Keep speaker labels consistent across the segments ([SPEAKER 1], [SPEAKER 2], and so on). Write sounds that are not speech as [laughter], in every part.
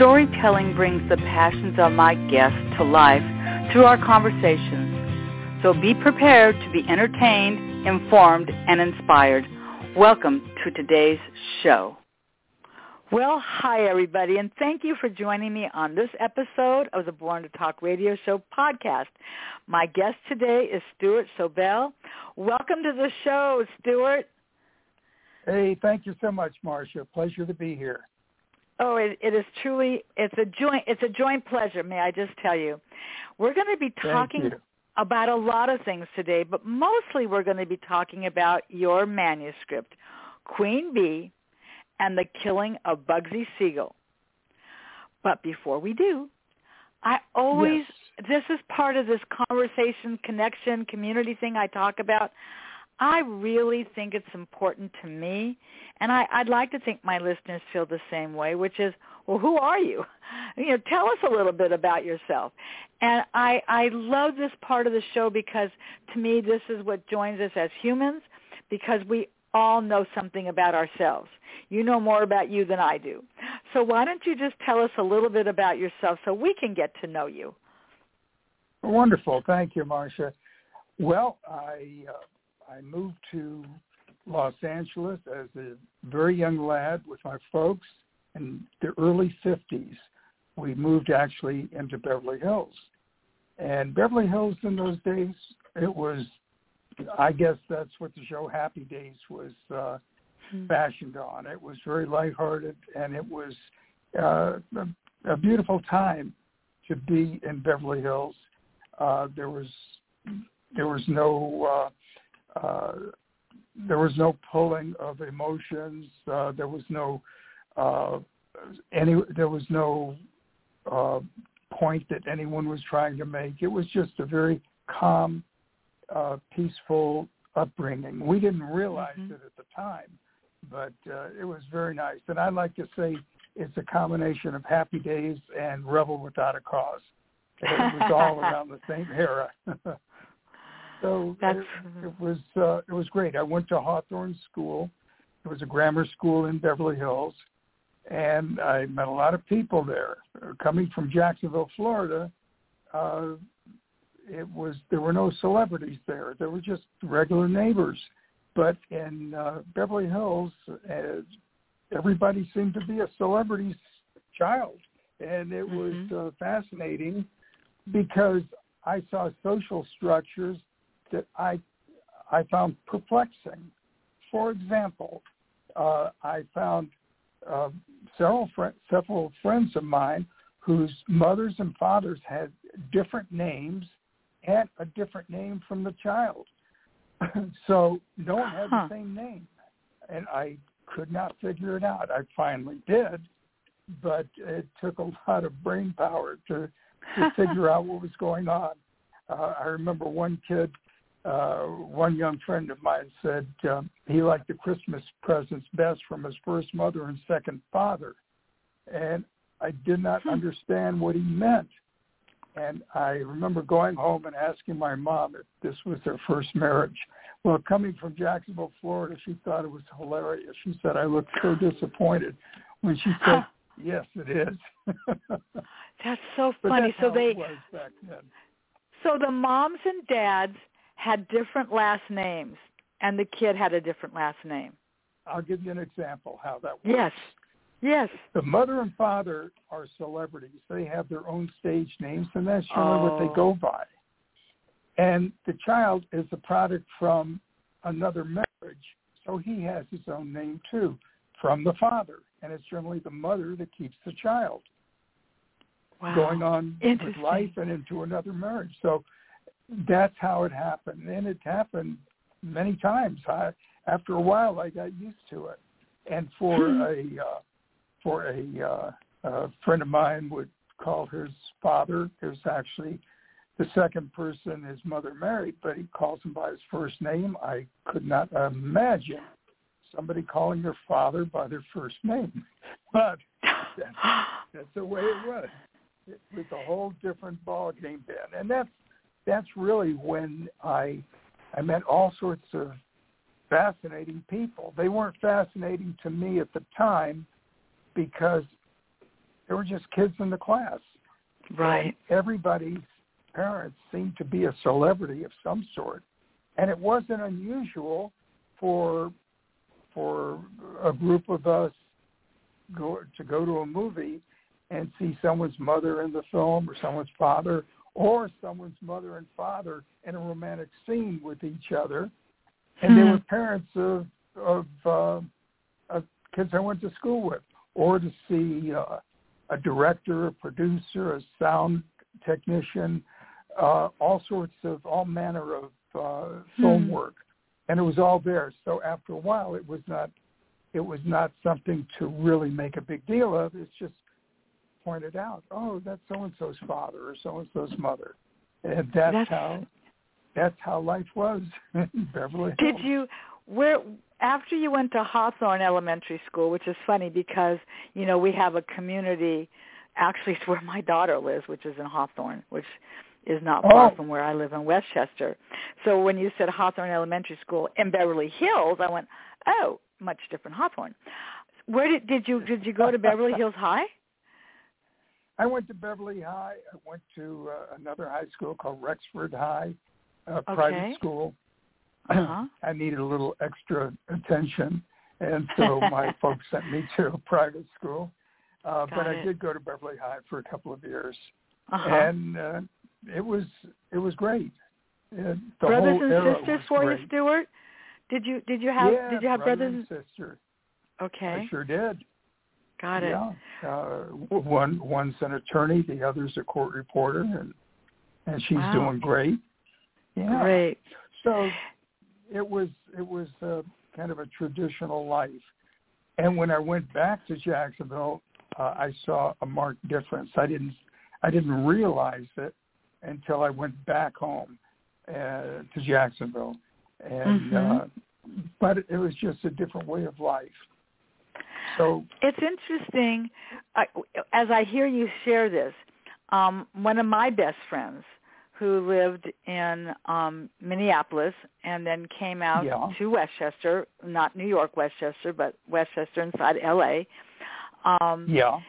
[SPEAKER 1] Storytelling brings the passions of my guests to life through our conversations. So be prepared to be entertained, informed, and inspired. Welcome to today's show. Well, hi everybody, and thank you for joining me on this episode of the Born to Talk Radio Show podcast. My guest today is Stuart Sobel. Welcome to the show, Stuart.
[SPEAKER 2] Hey, thank you so much, Marcia. Pleasure to be here.
[SPEAKER 1] Oh, it, it is truly it's a joint it's a joint pleasure. May I just tell you, we're going to be talking about a lot of things today, but mostly we're going to be talking about your manuscript, Queen Bee, and the killing of Bugsy Siegel. But before we do, I always
[SPEAKER 2] yes.
[SPEAKER 1] this is part of this conversation, connection, community thing I talk about. I really think it's important to me, and I, I'd like to think my listeners feel the same way, which is, well, who are you? [laughs] You know, tell us a little bit about yourself. And I, I love this part of the show because to me this is what joins us as humans because we all know something about ourselves. You know more about you than I do. So why don't you just tell us a little bit about yourself so we can get to know you?
[SPEAKER 2] Wonderful. Thank you, Marcia. Well, I uh, I moved to Los Angeles as a very young lad with my folks in the early 50s. We moved actually into Beverly Hills. And Beverly Hills in those days, it was, I guess that's what the show Happy Days was uh, hmm. fashioned on. It was very lighthearted and it was uh, a, a beautiful time to be in Beverly Hills. Uh, there was there was no uh, there was no pulling of emotions. Uh, there was no uh, any. There was no uh, point that anyone was trying to make. It was just a very calm, uh, peaceful upbringing. We didn't realize
[SPEAKER 1] mm-hmm.
[SPEAKER 2] it at the time, but uh, it was very nice. And I like to say it's a combination of Happy Days and Rebel Without a Cause. It was all [laughs] around the same era. [laughs] So
[SPEAKER 1] That's,
[SPEAKER 2] it, it was uh, it was great. I went to Hawthorne School. It was a grammar school in Beverly Hills, and I met a lot of people there. Coming from Jacksonville, Florida, uh, it was there were no celebrities there. There were just regular neighbors. But in uh, Beverly Hills, uh, everybody seemed to be a celebrity's child, and it
[SPEAKER 1] mm-hmm.
[SPEAKER 2] was uh, fascinating because I saw social structures that I I found perplexing. For example, uh, I found uh, several fr- several friends of mine whose mothers and fathers had different names and a different name from the child. [laughs] so no one had
[SPEAKER 1] huh.
[SPEAKER 2] the same name, and I could not figure it out. I finally did, but it took a [laughs] lot of brain power to to [laughs] figure out what was going on. Uh, I remember one kid uh, one young friend of mine said uh, he liked the Christmas presents best from his first mother and second father. And I did not
[SPEAKER 1] hmm.
[SPEAKER 2] understand what he meant. And I remember going home and asking my mom if this was their first marriage. Well, coming from Jacksonville, Florida, she thought it was hilarious. She said I looked so disappointed when she said, "Yes, it is."
[SPEAKER 1] That's so [laughs] funny.
[SPEAKER 2] That's
[SPEAKER 1] so they
[SPEAKER 2] it was back then.
[SPEAKER 1] So the moms and dads had different last names, and the kid had a different last name.
[SPEAKER 2] I'll give you an example how that works.
[SPEAKER 1] Yes. Yes.
[SPEAKER 2] The mother and father are celebrities. They have their own stage names, and that's generally
[SPEAKER 1] oh.
[SPEAKER 2] what they go oh. by. And the child is a product from another marriage, so he has his own name too, from the father. And it's generally the mother that keeps the child
[SPEAKER 1] wow.
[SPEAKER 2] going on with life and into another marriage. So that's how it happened, and it happened many times. I, after a while, I got used to it, and for
[SPEAKER 1] hmm.
[SPEAKER 2] a uh, for a, uh, a friend of mine would call his father. Was actually the second person his mother married, but he calls him by his first name. I could not imagine somebody calling their father by their first name, [laughs] but that's, that's the way it was. It was a whole different ball game then, and that's that's really when I I met all sorts of fascinating people. They weren't fascinating to me at the time because they were just kids in the class.
[SPEAKER 1] Right.
[SPEAKER 2] And everybody's parents seemed to be a celebrity of some sort. And it wasn't unusual for for a group of us go to go to a movie and see someone's mother in the film or someone's father or someone's mother and father in a romantic scene with each other and they
[SPEAKER 1] Hmm.
[SPEAKER 2] were parents of of, uh, of kids I went to school with, or to see uh, a director, a producer, a sound technician, uh, all sorts of all manner of uh, film
[SPEAKER 1] Hmm.
[SPEAKER 2] work, and it was all there. So after a while, it was not it was not something to really make a big deal of. It's just pointed out, oh, that's so and so's father or so and so's mother, and that's,
[SPEAKER 1] That's-
[SPEAKER 2] how that's how life was [laughs] in Beverly Hills.
[SPEAKER 1] Did you where after you went to Hawthorne Elementary School, which is funny because you know we have a community. Actually, it's [laughs] where my daughter lives, which is in Hawthorne, which is not far
[SPEAKER 2] Oh.
[SPEAKER 1] from where I live in Westchester. So when you said Hawthorne Elementary School in Beverly Hills, I went, oh, much different Hawthorne. Where did did you did you go to Beverly [laughs] Hills High?
[SPEAKER 2] I went to Beverly High. I went to uh, another high school called Rexford High, a
[SPEAKER 1] Okay.
[SPEAKER 2] private school. [clears throat]
[SPEAKER 1] Uh-huh.
[SPEAKER 2] I needed a little extra attention, and so [laughs] my folks sent me to a private school. Uh,
[SPEAKER 1] Got
[SPEAKER 2] but I did go to Beverly High for a couple of years,
[SPEAKER 1] Uh-huh.
[SPEAKER 2] and uh, it was it was great. It, the
[SPEAKER 1] brothers
[SPEAKER 2] whole
[SPEAKER 1] and sisters for
[SPEAKER 2] great.
[SPEAKER 1] you, Stuart? Did you did you have
[SPEAKER 2] yeah,
[SPEAKER 1] did you have
[SPEAKER 2] brother
[SPEAKER 1] brothers?
[SPEAKER 2] and sisters?
[SPEAKER 1] Okay,
[SPEAKER 2] I sure did.
[SPEAKER 1] Got it.
[SPEAKER 2] Yeah, uh, one one's an attorney, the other's a court reporter, and and she's
[SPEAKER 1] Wow.
[SPEAKER 2] doing great. Yeah.
[SPEAKER 1] Great.
[SPEAKER 2] So it was it was uh, kind of a traditional life, and when I went back to Jacksonville, uh, I saw a marked difference. I didn't I didn't realize it until I went back home uh, to Jacksonville, and
[SPEAKER 1] Mhm.
[SPEAKER 2] uh, but it was just a different way of life. So
[SPEAKER 1] It's interesting I, as I hear you share this. Um, one of my best friends who lived in um, Minneapolis and then came out
[SPEAKER 2] Yeah.
[SPEAKER 1] to Westchester, not New York, Westchester, but Westchester inside L.A. Um,
[SPEAKER 2] yeah,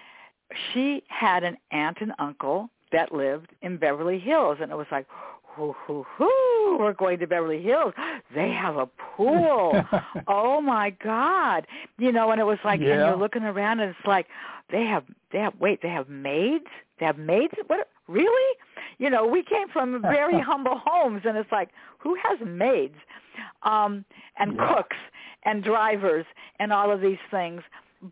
[SPEAKER 1] she had an aunt and uncle that lived in Beverly Hills, and it was like, hoo hoo hoo, we're going to Beverly Hills. They have a pool. [laughs] oh my God, you know, and it was like, and you're looking around, and it's like, they have, they have, wait, they have maids. They have maids. What? Really? You know, we came from [laughs] very humble homes, and it's like, who has maids? Um, and
[SPEAKER 2] Yeah.
[SPEAKER 1] cooks and drivers and all of these things.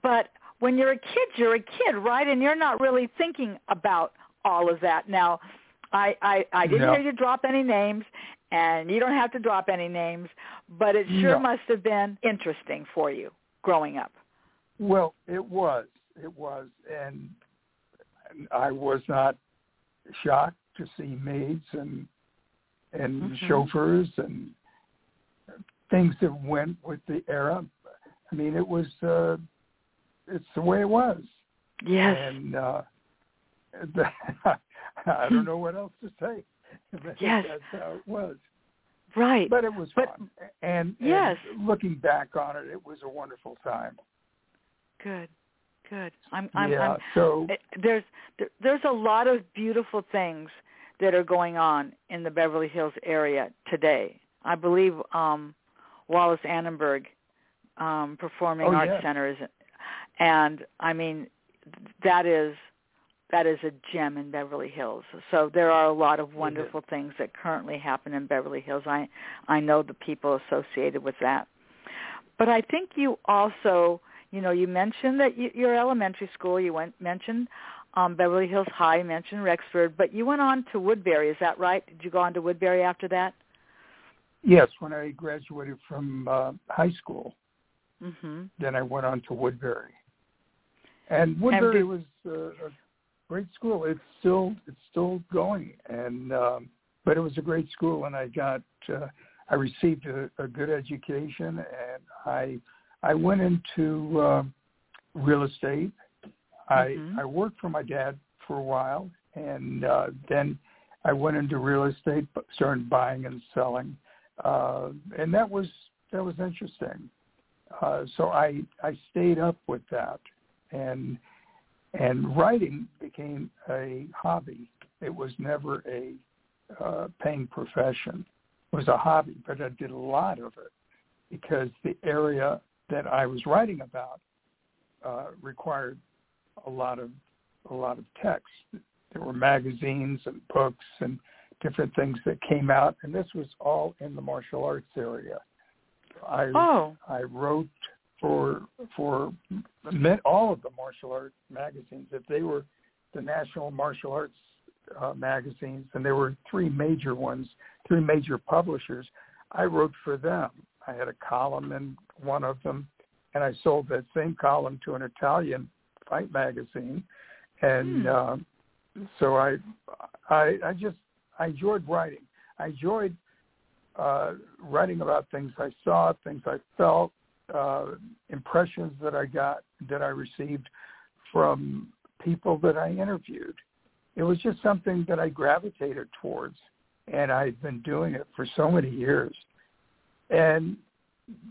[SPEAKER 1] But when you're a kid, you're a kid, right? And you're not really thinking about all of that. Now, I I, I didn't
[SPEAKER 2] No.
[SPEAKER 1] hear you drop any names, and you don't have to drop any names, but it sure
[SPEAKER 2] No.
[SPEAKER 1] must have been interesting for you growing up.
[SPEAKER 2] Well, it was. It was. And I was not shocked to see maids and and
[SPEAKER 1] Mhm.
[SPEAKER 2] chauffeurs and things that went with the era. I mean, it was uh it's the way it was.
[SPEAKER 1] Yes.
[SPEAKER 2] And uh the, [laughs] I don't know what else to say. [laughs]
[SPEAKER 1] Yes.
[SPEAKER 2] That's how it was.
[SPEAKER 1] right.
[SPEAKER 2] But it was
[SPEAKER 1] But-
[SPEAKER 2] fun. And,
[SPEAKER 1] Yes.
[SPEAKER 2] and looking back on it, it was a wonderful time.
[SPEAKER 1] Good. Good. I'm I'm,
[SPEAKER 2] yeah.
[SPEAKER 1] I'm
[SPEAKER 2] so
[SPEAKER 1] there's there, there's a lot of beautiful things that are going on in the Beverly Hills area today. I believe um Wallis Annenberg um Performing
[SPEAKER 2] Oh,
[SPEAKER 1] Arts
[SPEAKER 2] yes.
[SPEAKER 1] Center is and I mean that is that is a gem in Beverly Hills. So there are a lot of wonderful things that currently happen in Beverly Hills. I I know the people associated with that. But I think you also, you know, you mentioned that you, your elementary school, you went mentioned um, Beverly Hills High, you mentioned Rexford, but you went on to Woodbury. Is that right? Did you go on to Woodbury after that?
[SPEAKER 2] Yes, when I graduated from uh, high school,
[SPEAKER 1] Mhm.
[SPEAKER 2] then I went on to Woodbury. And Woodbury
[SPEAKER 1] did-
[SPEAKER 2] was uh, a great school. It's still it's still going, and um, but it was a great school, and I got uh, I received a, a good education, and I I went into uh, real estate. I
[SPEAKER 1] Mhm.
[SPEAKER 2] I worked for my dad for a while, and uh, then I went into real estate, started buying and selling, uh, and that was that was interesting. Uh, so I I stayed up with that, and and writing became a hobby. It was never a uh, paying profession. It was a hobby, but I did a lot of it because the area that I was writing about uh, required a lot of a lot of text. There were magazines and books and different things that came out, and this was all in the martial arts area. I
[SPEAKER 1] Oh,
[SPEAKER 2] I wrote for for all of the martial art magazines. If they were the national martial arts uh, magazines, and there were three major ones, three major publishers, I wrote for them. I had a column in one of them, and I sold that same column to an Italian fight magazine, and
[SPEAKER 1] Hmm.
[SPEAKER 2] uh, so I, I I just I enjoyed writing. I enjoyed uh, writing about things I saw, things I felt, uh, impressions that I got, that I received from people that I interviewed. It was just something that I gravitated towards, and I've been doing it for so many years. And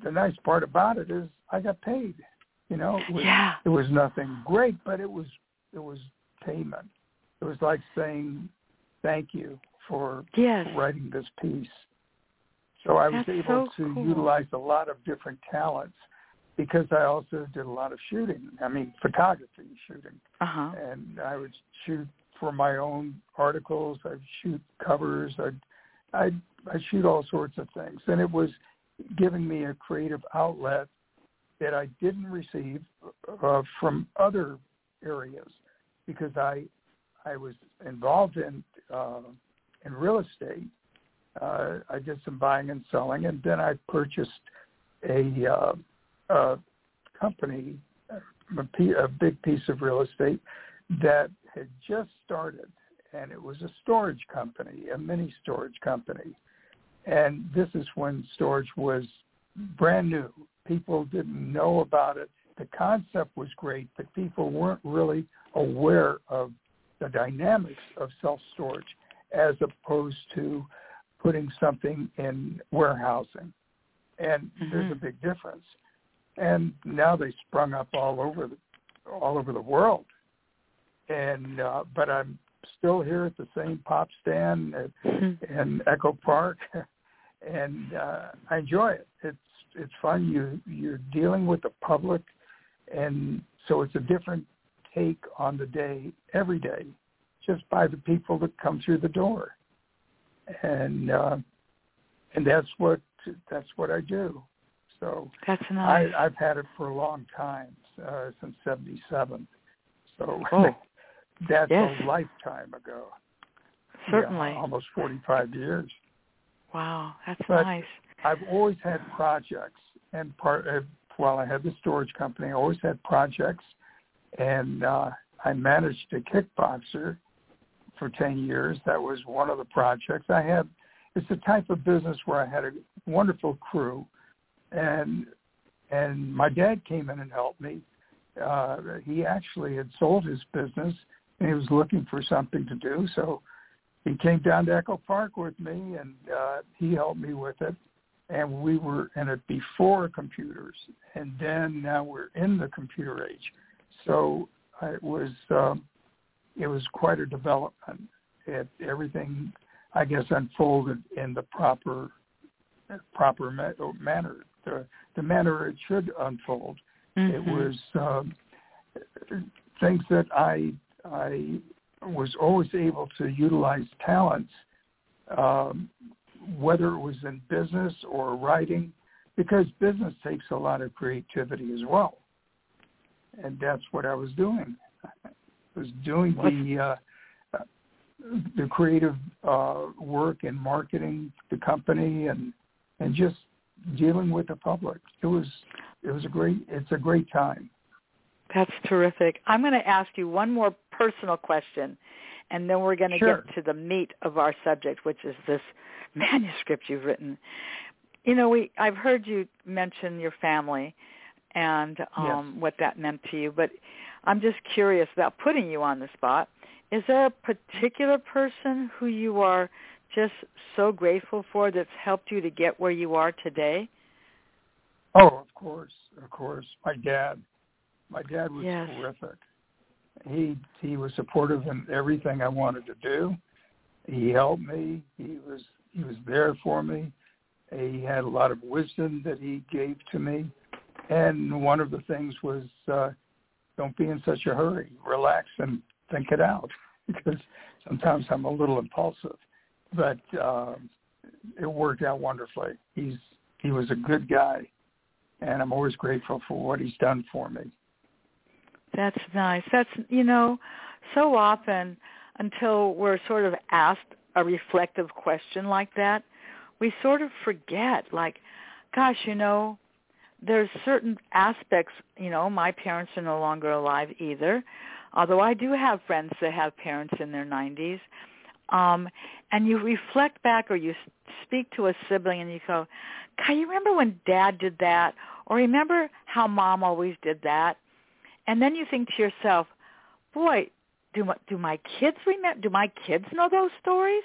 [SPEAKER 2] the nice part about it is I got paid. You know, it was,
[SPEAKER 1] yeah.
[SPEAKER 2] it was nothing great, but it was it was payment. It was like saying thank you for
[SPEAKER 1] Yes.
[SPEAKER 2] writing this piece. So I was
[SPEAKER 1] That's
[SPEAKER 2] able
[SPEAKER 1] so
[SPEAKER 2] to
[SPEAKER 1] cool.
[SPEAKER 2] utilize a lot of different talents because I also did a lot of shooting. I mean, photography shooting,
[SPEAKER 1] Uh huh.
[SPEAKER 2] and I would shoot for my own articles. I'd shoot covers. I'd I'd, I'd shoot all sorts of things, and it was giving me a creative outlet that I didn't receive uh, from other areas because I I was involved in uh, in real estate. Uh, I did some buying and selling, and then I purchased a, uh, a company, a, p- a big piece of real estate that had just started, and it was a storage company, a mini storage company. And this is when storage was brand new. People didn't know about it. The concept was great, but people weren't really aware of the dynamics of self-storage as opposed to putting something in warehousing. And there's a big difference. And now they sprung up all over the all over the world. And uh, but I'm still here at the same pop stand at, in Echo Park, [laughs] and uh, I enjoy it. It's it's fun. You you're dealing with the public, and so it's a different take on the day every day, just by the people that come through the door, and uh, and that's what that's what I do. So
[SPEAKER 1] That's nice.
[SPEAKER 2] I, I've had it for a long time, uh, since '77. So [laughs]
[SPEAKER 1] oh,
[SPEAKER 2] that's
[SPEAKER 1] yes.
[SPEAKER 2] a lifetime ago.
[SPEAKER 1] certainly.
[SPEAKER 2] Yeah, almost 45 years.
[SPEAKER 1] Wow, that's
[SPEAKER 2] But-
[SPEAKER 1] nice.
[SPEAKER 2] I've always had projects, and part uh, while I had the storage company, I always had projects, and uh, I managed a kickboxer for 10 years. That was one of the projects I had. It's the type of business where I had a wonderful crew, and and my dad came in and helped me. Uh, he actually had sold his business, and he was looking for something to do, so he came down to Echo Park with me, and uh, he helped me with it and we were in it before computers, and then now we're in the computer age. So it was um, it was quite a development. It, everything, I guess, unfolded in the proper proper ma- manner, the the manner it should unfold. It
[SPEAKER 1] Mhm.
[SPEAKER 2] was um, things that I I was always able to utilize talents um, whether it was in business or writing, because business takes a lot of creativity as well. And that's what I was doing. Was doing the uh, the creative uh, work and marketing the company and and just dealing with the public. It was it was a great it's a great time.
[SPEAKER 1] That's terrific. I'm going to ask you one more personal question, and then we're going to
[SPEAKER 2] sure.
[SPEAKER 1] get to the meat of our subject, which is this [laughs] manuscript you've written. You know, we I've heard you mention your family and um,
[SPEAKER 2] yes.
[SPEAKER 1] what that meant to you, but I'm just curious about putting you on the spot. Is there a particular person who you are just so grateful for that's helped you to get where you are today?
[SPEAKER 2] Oh, of course, of course. My dad. My dad was
[SPEAKER 1] yes.
[SPEAKER 2] terrific. He he was supportive in everything I wanted to do. He helped me. He was he was there for me. He had a lot of wisdom that he gave to me. And one of the things was uh, don't be in such a hurry. Relax and think it out [laughs] because sometimes I'm a little impulsive. But uh, it worked out wonderfully. He's he was a good guy, and I'm always grateful for what he's done for me.
[SPEAKER 1] That's nice. That's you know, so often until we're sort of asked a reflective question like that, we sort of forget like gosh, you know, there's certain aspects, you know, my parents are no longer alive either, although I do have friends that have parents in their 90s. Um, and you reflect back or you speak to a sibling and you go, God, you remember when dad did that? Or remember how mom always did that? And then you think to yourself, boy, do my, do my kids remember, do my kids know those stories?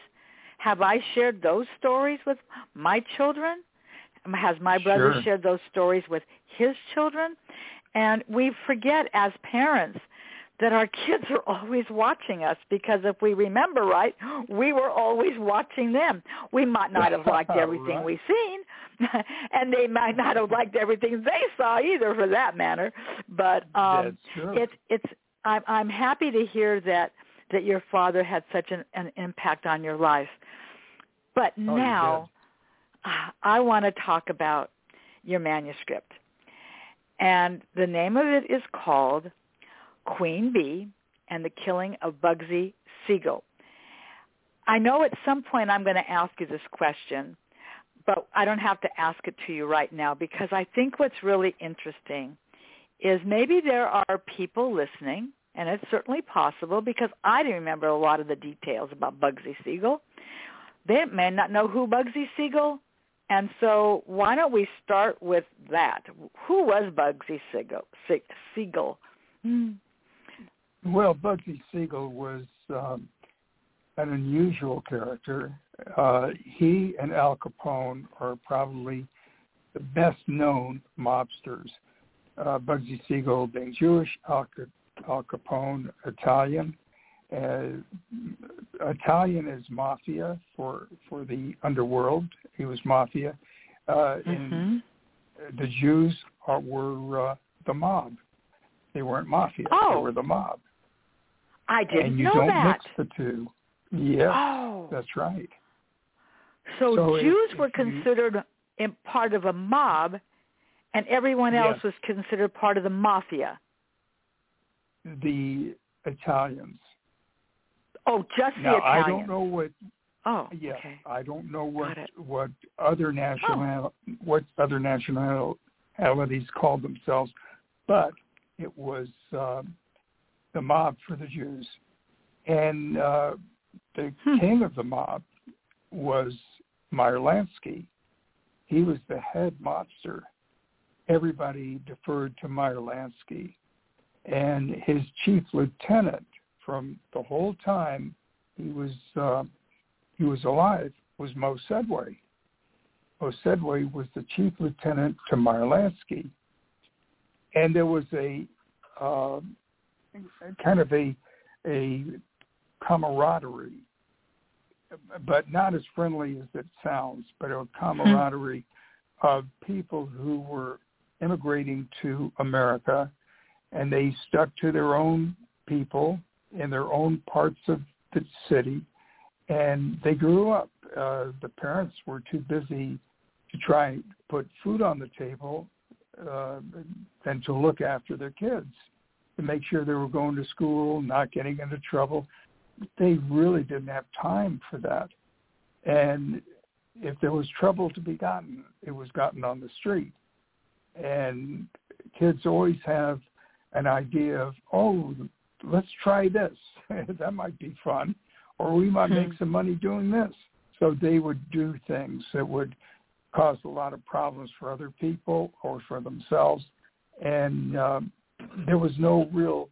[SPEAKER 1] Have I shared those stories with my children? Has my brother
[SPEAKER 2] sure.
[SPEAKER 1] shared those stories with his children? And we forget as parents that our kids are always watching us because if we remember right, we were always watching them. We might not have liked [laughs] everything
[SPEAKER 2] right.
[SPEAKER 1] we've seen, [laughs] and they might not have liked everything they saw either, for that matter. But um, it's it's I'm I'm happy to hear that that your father had such an, an impact on your life. But
[SPEAKER 2] Oh,
[SPEAKER 1] now I want to talk about your manuscript. And the name of it is called Queen Bee and the Killing of Bugsy Siegel. I know at some point I'm going to ask you this question, but I don't have to ask it to you right now because I think what's really interesting is maybe there are people listening, and it's certainly possible because I remember a lot of the details about Bugsy Siegel. They may not know who Bugsy Siegel and so why don't we start with that? Who was Bugsy Siegel? Siegel? Mm.
[SPEAKER 2] Well, Bugsy Siegel was um, an unusual character. Uh, he and Al Capone are probably the best known mobsters. Uh, Bugsy Siegel being Jewish, Al Capone Italian. Uh, Italian is mafia for for the underworld. He was mafia. Uh,
[SPEAKER 1] mm-hmm.
[SPEAKER 2] And the Jews are, were uh, the mob. They weren't mafia.
[SPEAKER 1] Oh.
[SPEAKER 2] They were the mob.
[SPEAKER 1] I didn't
[SPEAKER 2] and you
[SPEAKER 1] know
[SPEAKER 2] don't
[SPEAKER 1] that.
[SPEAKER 2] mix the two. Yes,
[SPEAKER 1] oh.
[SPEAKER 2] that's right.
[SPEAKER 1] So,
[SPEAKER 2] So if-
[SPEAKER 1] Jews were
[SPEAKER 2] if you-
[SPEAKER 1] considered in part of a mob, and everyone else
[SPEAKER 2] Yes.
[SPEAKER 1] was considered part of the mafia.
[SPEAKER 2] The Italians.
[SPEAKER 1] Oh, just the
[SPEAKER 2] Now
[SPEAKER 1] Italians.
[SPEAKER 2] I don't know what.
[SPEAKER 1] Oh,
[SPEAKER 2] Yes,
[SPEAKER 1] okay.
[SPEAKER 2] I don't know what.
[SPEAKER 1] Oh.
[SPEAKER 2] what other national what other nationalities called themselves, but it was um, the mob for the Jews, and uh, the
[SPEAKER 1] Hmm.
[SPEAKER 2] king of the mob was Meyer Lansky. He was the head mobster. Everybody deferred to Meyer Lansky, and his chief lieutenant from the whole time he was uh, he was alive was Moe Sedway. Moe Sedway was the chief lieutenant to Meyer Lansky, and there was a uh, kind of a a camaraderie, but not as friendly as it sounds, but a camaraderie of people who were immigrating to America, and they stuck to their own people in their own parts of the city, and they grew up. Uh, the parents were too busy to try and put food on the table uh, than to look after their kids, to make sure they were going to school, not getting into trouble. They really didn't have time for that. And if there was trouble to be gotten, it was gotten on the street. And kids always have an idea of, oh, let's try this. [laughs] that might be fun. Or we might make some money doing this. So they would do things that would cause a lot of problems for other people or for themselves. And um, there was no real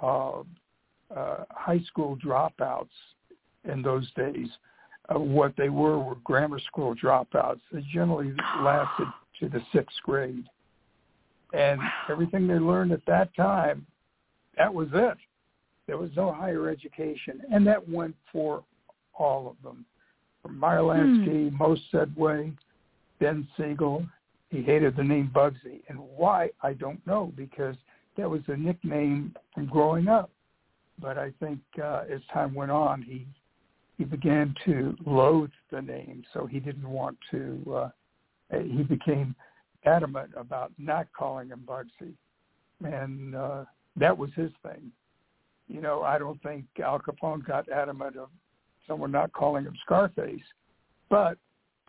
[SPEAKER 2] uh, uh, high school dropouts in those days. Uh, what they were were grammar school dropouts. They generally lasted to the sixth grade. And everything they learned at that time, that was it. There was no higher education. And that went for all of them. From Meyer Lansky, hmm. Moe Sedway, Ben Siegel. He hated the name Bugsy. And why, I don't know, because that was a nickname from growing up. But I think uh, as time went on, he he began to loathe the name, so he didn't want to. Uh, he became adamant about not calling him Bugsy, and uh, that was his thing. You know, I don't think Al Capone got adamant of someone not calling him Scarface, but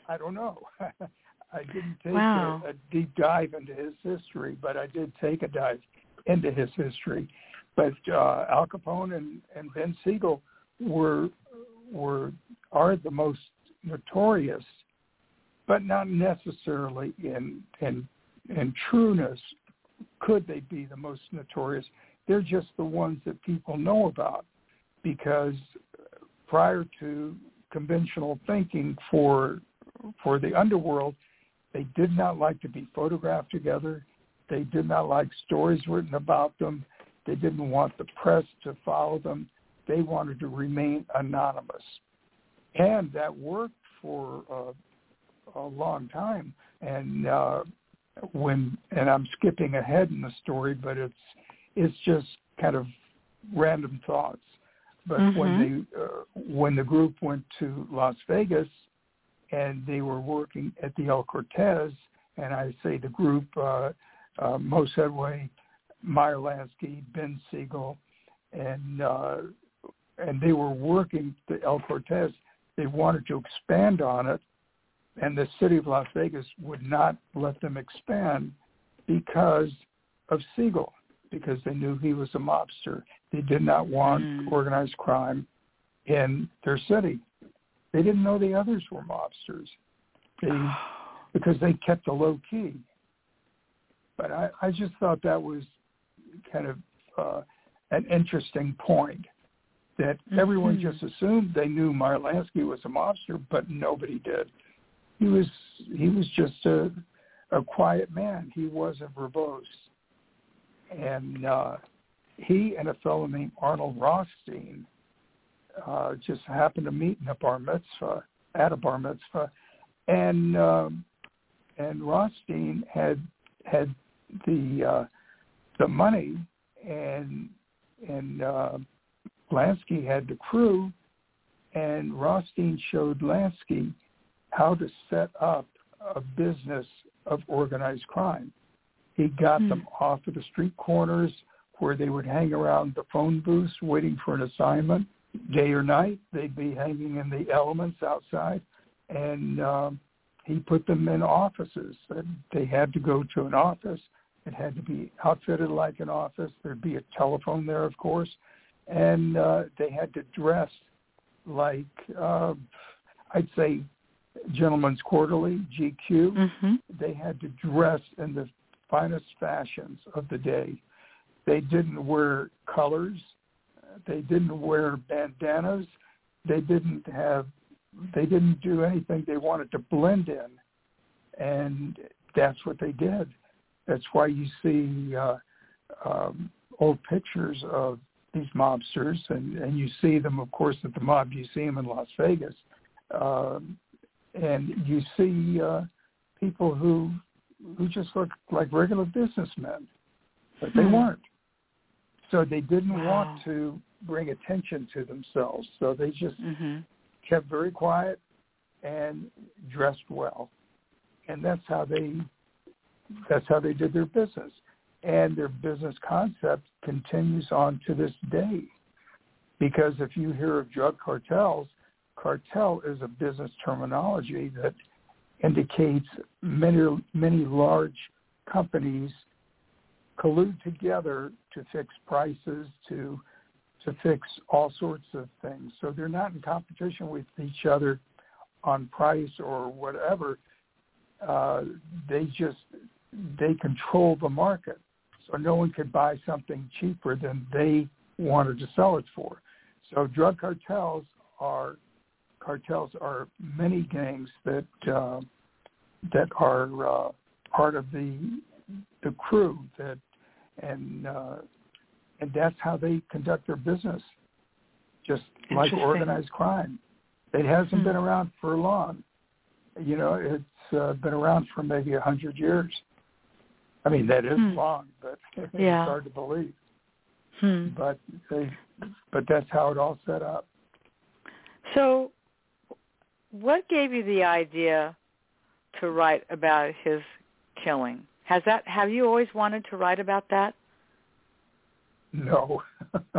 [SPEAKER 2] I don't know. [laughs] I didn't take
[SPEAKER 1] wow.
[SPEAKER 2] a, a deep dive into his history, but I did take a dive into his history. But uh, Al Capone and, and Ben Siegel were were are the most notorious, but not necessarily in in in trueness. Could they be the most notorious? They're just the ones that people know about because prior to conventional thinking for for the underworld, they did not like to be photographed together. They did not like stories written about them. They didn't want the press to follow them. They wanted to remain anonymous. And that worked for uh, a long time. And uh, when and I'm skipping ahead in the story, but it's it's just kind of random thoughts. But mm-hmm. when they uh, when the group went to Las Vegas and they were working at the El Cortez, and I say the group, uh, uh, Moe Sedway, Meyer Ben Siegel, and uh, and they were working the El Cortez. They wanted to expand on it, and the city of Las Vegas would not let them expand because of Siegel, because they knew he was a mobster. They did not want mm. organized crime in their city. They didn't know the others were mobsters. They, [sighs] because they kept a low key. But I, I just thought that was kind of uh, an interesting point that mm-hmm. everyone just assumed they knew Meyer Lansky was a mobster, but nobody did. He was he was just a a quiet man. He wasn't verbose, and uh, he and a fellow named Arnold Rothstein uh, just happened to meet in a bar mitzvah at a bar mitzvah, and um, and Rothstein had had the uh, the money and and uh, Lansky had the crew, and Rothstein showed Lansky how to set up a business of organized crime. He got mm. them off of the street corners where they would hang around the phone booths waiting for an assignment. Day or night, they'd be hanging in the elements outside, and um, he put them in offices. They had to go to an office. It had to be outfitted like an office. There'd be a telephone there, of course, and uh, they had to dress like uh, I'd say Gentleman's Quarterly, GQ.
[SPEAKER 1] Mm-hmm.
[SPEAKER 2] They had to dress in the finest fashions of the day. They didn't wear colors. They didn't wear bandanas. They didn't have. They didn't do anything. They wanted to blend in, and that's what they did. That's why you see uh, um, old pictures of these mobsters, and, and you see them, of course, at the Mob Museum in Las Vegas, um, and you see uh, people who who just look like regular businessmen, but they hmm. weren't. So they didn't wow. want to bring attention to themselves, so they just
[SPEAKER 1] mm-hmm.
[SPEAKER 2] kept very quiet and dressed well, and that's how they that's how they did their business and their business concept continues on to this day. Because if you hear of drug cartels, cartel is a business terminology that indicates many many large companies collude together to fix prices, to to fix all sorts of things. So they're not in competition with each other on price or whatever. Uh, they just they control the market, so no one could buy something cheaper than they wanted to sell it for. So drug cartels are cartels are many gangs that uh, that are uh, part of the the crew that and uh, and that's how they conduct their business, just like organized crime. It hasn't hmm. been around for long. You know, it's uh, been around for maybe a hundred years. I mean, that is hmm. long, but [laughs] it's
[SPEAKER 1] yeah.
[SPEAKER 2] hard to believe.
[SPEAKER 1] Hmm.
[SPEAKER 2] But they, but that's how it all set up.
[SPEAKER 1] So, what gave you the idea to write about his killing? Has that have you always wanted to write about that?
[SPEAKER 2] No, [laughs]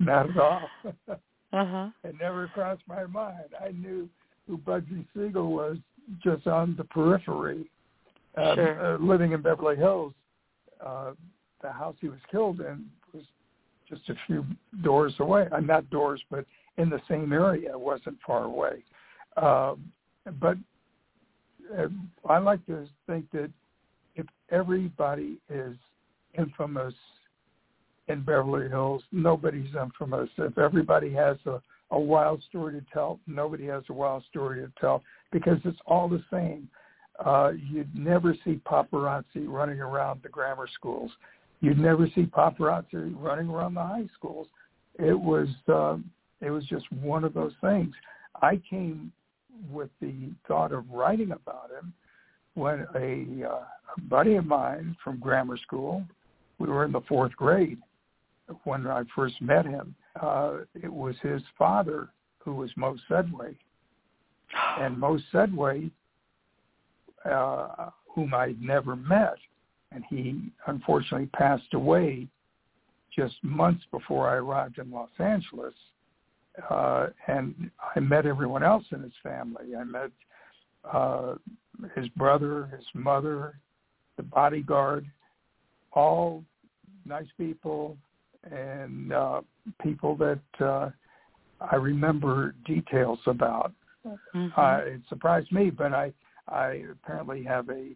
[SPEAKER 2] not at all. [laughs]
[SPEAKER 1] uh-huh.
[SPEAKER 2] It never crossed my mind. I knew who Bugsy Siegel was just on the periphery.
[SPEAKER 1] Um, sure.
[SPEAKER 2] Uh, living in Beverly Hills, uh, the house he was killed in was just a few doors away. I'm uh, not doors, but in the same area. It wasn't far away. Um, but uh, I like to think that if everybody is infamous in Beverly Hills, nobody's infamous. If everybody has a, a wild story to tell, nobody has a wild story to tell because it's all the same. Uh, you'd never see paparazzi running around the grammar schools. You'd never see paparazzi running around the high schools. It was uh, it was just one of those things. I came with the thought of writing about him when a, uh, a buddy of mine from grammar school, we were in the fourth grade when I first met him. Uh, it was his father who was Moe Sedway. And Moe Sedway, uh, whom I'd never met, and he unfortunately passed away just months before I arrived in Los Angeles. Uh, and I met everyone else in his family. I met uh, his brother, his mother, the bodyguard, all nice people and uh, people that uh, I remember details about.
[SPEAKER 1] Mm-hmm.
[SPEAKER 2] Uh, it surprised me, but I I apparently have a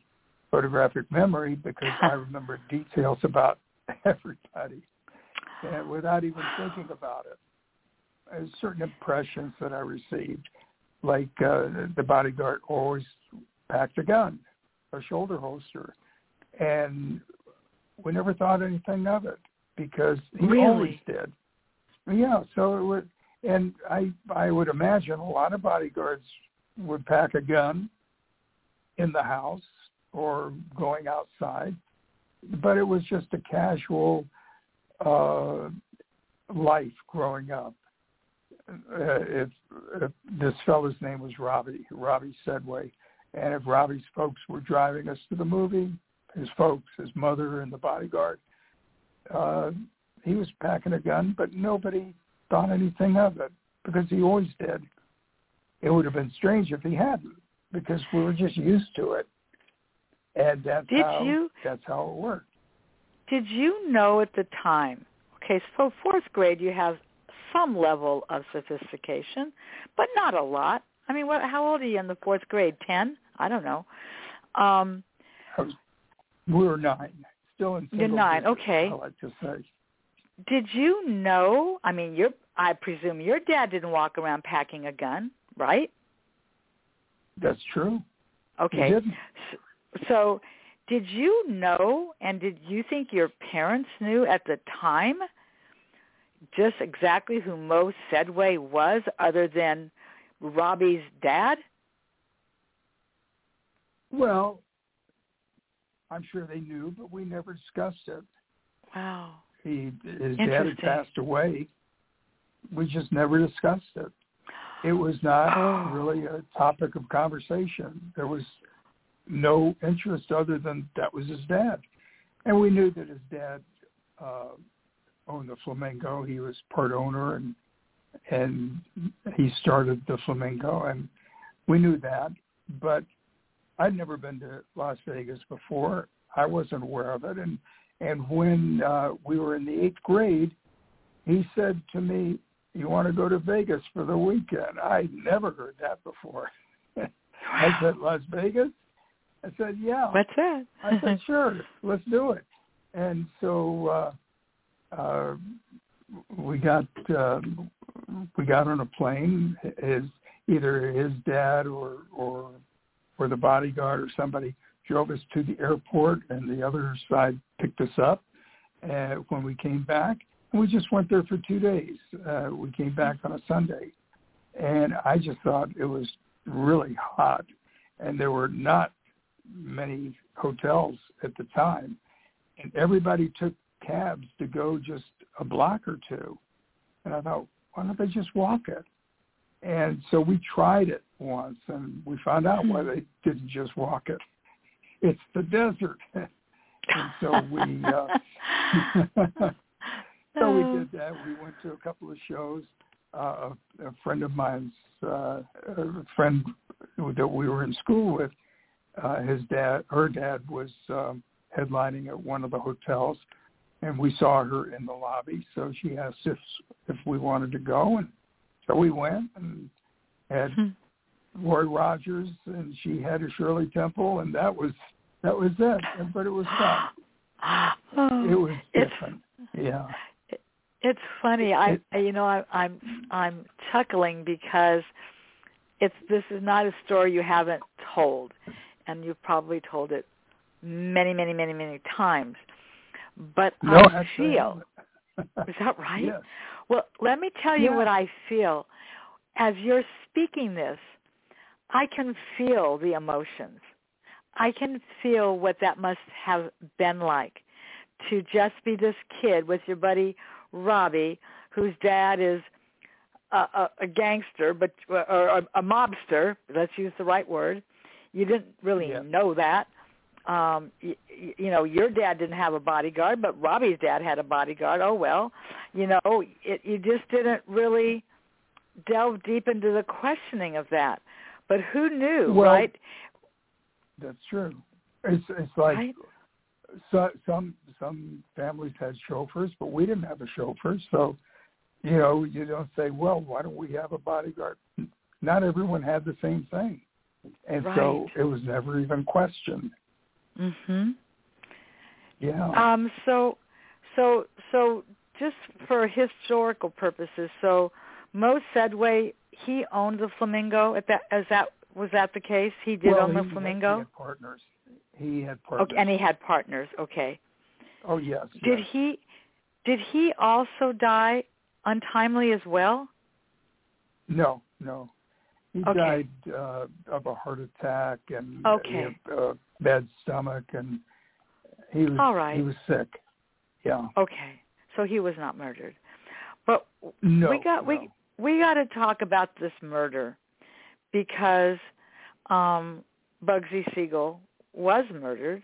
[SPEAKER 2] photographic memory because I [laughs] remember details about [laughs] everybody and without even thinking about it. There's certain impressions that I received, like uh, the bodyguard always packed a gun, a shoulder holster, and we never thought anything of it because he
[SPEAKER 1] really?
[SPEAKER 2] always did. Yeah, so it would, and I I would imagine a lot of bodyguards would pack a gun in the house or going outside, but it was just a casual uh, life growing up. Uh, if, if this fellow's name was Robbie, Robbie Sedway, and if Robbie's folks were driving us to the movie, his folks, his mother and the bodyguard, uh, he was packing a gun, but nobody thought anything of it because he always did. It would have been strange if he hadn't because we were just used to it. And that's
[SPEAKER 1] did
[SPEAKER 2] how
[SPEAKER 1] you,
[SPEAKER 2] that's how it worked.
[SPEAKER 1] Did you know at the time? Okay, so fourth grade you have some level of sophistication, but not a lot. I mean, what? How old are you in the fourth grade? Ten? I don't know. Um,
[SPEAKER 2] we were nine, still in.
[SPEAKER 1] You're nine.
[SPEAKER 2] Digits,
[SPEAKER 1] okay.
[SPEAKER 2] I like to say.
[SPEAKER 1] Did you know? I mean, your I presume your dad didn't walk around packing a gun, right?
[SPEAKER 2] That's true.
[SPEAKER 1] Okay.
[SPEAKER 2] He didn't.
[SPEAKER 1] So, so, did you know, and did you think your parents knew at the time just exactly who Moe Sedway was, other than Robbie's dad?
[SPEAKER 2] Well, I'm sure they knew, but we never discussed it.
[SPEAKER 1] Wow.
[SPEAKER 2] He his dad had passed away. We just never discussed it. It was not
[SPEAKER 1] oh.
[SPEAKER 2] really a topic of conversation. There was no interest other than that was his dad, and we knew that his dad uh, owned the Flamingo. He was part owner, and and he started the Flamingo, and we knew that. But I'd never been to Las Vegas before. I wasn't aware of it, and And when uh, we were in the eighth grade, he said to me, "You want to go to Vegas for the weekend?" I'd never heard that before. [laughs] I said, "Las Vegas." I said, "Yeah."
[SPEAKER 1] What's that?
[SPEAKER 2] I said, [laughs] "Sure, let's do it." And so uh, uh, we got uh, we got on a plane. His either his dad or or or the bodyguard or somebody drove us to the airport, and the other side picked us up. And when we came back, and we just went there for two days. Uh, we came back on a Sunday, and I just thought it was really hot, and there were not many hotels at the time, and everybody took cabs to go just a block or two. And I thought, why don't they just walk it? And so we tried it once, and we found out why they didn't just walk it. It's the desert. [laughs] and so we uh, [laughs] so we did that. We went to a couple of shows. Uh, a friend of mine's uh, a friend that we were in school with, uh, his dad, her dad was um, headlining at one of the hotels, and we saw her in the lobby. So she asked if if we wanted to go, and so we went and had hmm. Roy Rogers, and she had a Shirley Temple, and that was that was it. But it was fun.
[SPEAKER 1] Oh, [gasps]
[SPEAKER 2] it was different. Yeah.
[SPEAKER 1] It's funny. I you know I, I'm I'm chuckling because it's this is not a story you haven't told, and you've probably told it many many many many times. But
[SPEAKER 2] no,
[SPEAKER 1] I feel [laughs] is that right?
[SPEAKER 2] Yes.
[SPEAKER 1] Well, let me tell you
[SPEAKER 2] yeah.
[SPEAKER 1] what I feel as you're speaking this. I can feel the emotions. I can feel what that must have been like to just be this kid with your buddy Robbie, whose dad is a, a, a gangster, but or a, a mobster. Let's use the right word. You didn't really
[SPEAKER 2] yeah.
[SPEAKER 1] know that. Um, you, you know, your dad didn't have a bodyguard, but Robbie's dad had a bodyguard. Oh well, you know, it, you just didn't really delve deep into the questioning of that. But who knew,
[SPEAKER 2] well,
[SPEAKER 1] right?
[SPEAKER 2] That's true. It's it's like
[SPEAKER 1] right?
[SPEAKER 2] so, some some families had chauffeurs, but we didn't have a chauffeur. So, you know, you don't say, well, why don't we have a bodyguard? Not everyone had the same thing, and
[SPEAKER 1] right.
[SPEAKER 2] so it was never even questioned.
[SPEAKER 1] Mhm.
[SPEAKER 2] Yeah.
[SPEAKER 1] Um. So, so, so, just for historical purposes, so Moe Sedway he owned the Flamingo. At that, as that was that the case? He did
[SPEAKER 2] well,
[SPEAKER 1] own the
[SPEAKER 2] he
[SPEAKER 1] Flamingo.
[SPEAKER 2] Had, he had partners. He had partners.
[SPEAKER 1] Okay, and he had partners. Okay.
[SPEAKER 2] Oh yes.
[SPEAKER 1] Did
[SPEAKER 2] yes.
[SPEAKER 1] he? Did he also die untimely as well?
[SPEAKER 2] No, no. He
[SPEAKER 1] Okay.
[SPEAKER 2] died uh, of a heart attack and
[SPEAKER 1] Okay.
[SPEAKER 2] he had a bad stomach, and he was
[SPEAKER 1] All right.
[SPEAKER 2] he was sick. Yeah.
[SPEAKER 1] Okay. So he was not murdered. But
[SPEAKER 2] No.
[SPEAKER 1] we got
[SPEAKER 2] no.
[SPEAKER 1] we we got to talk about this murder because um Bugsy Siegel was murdered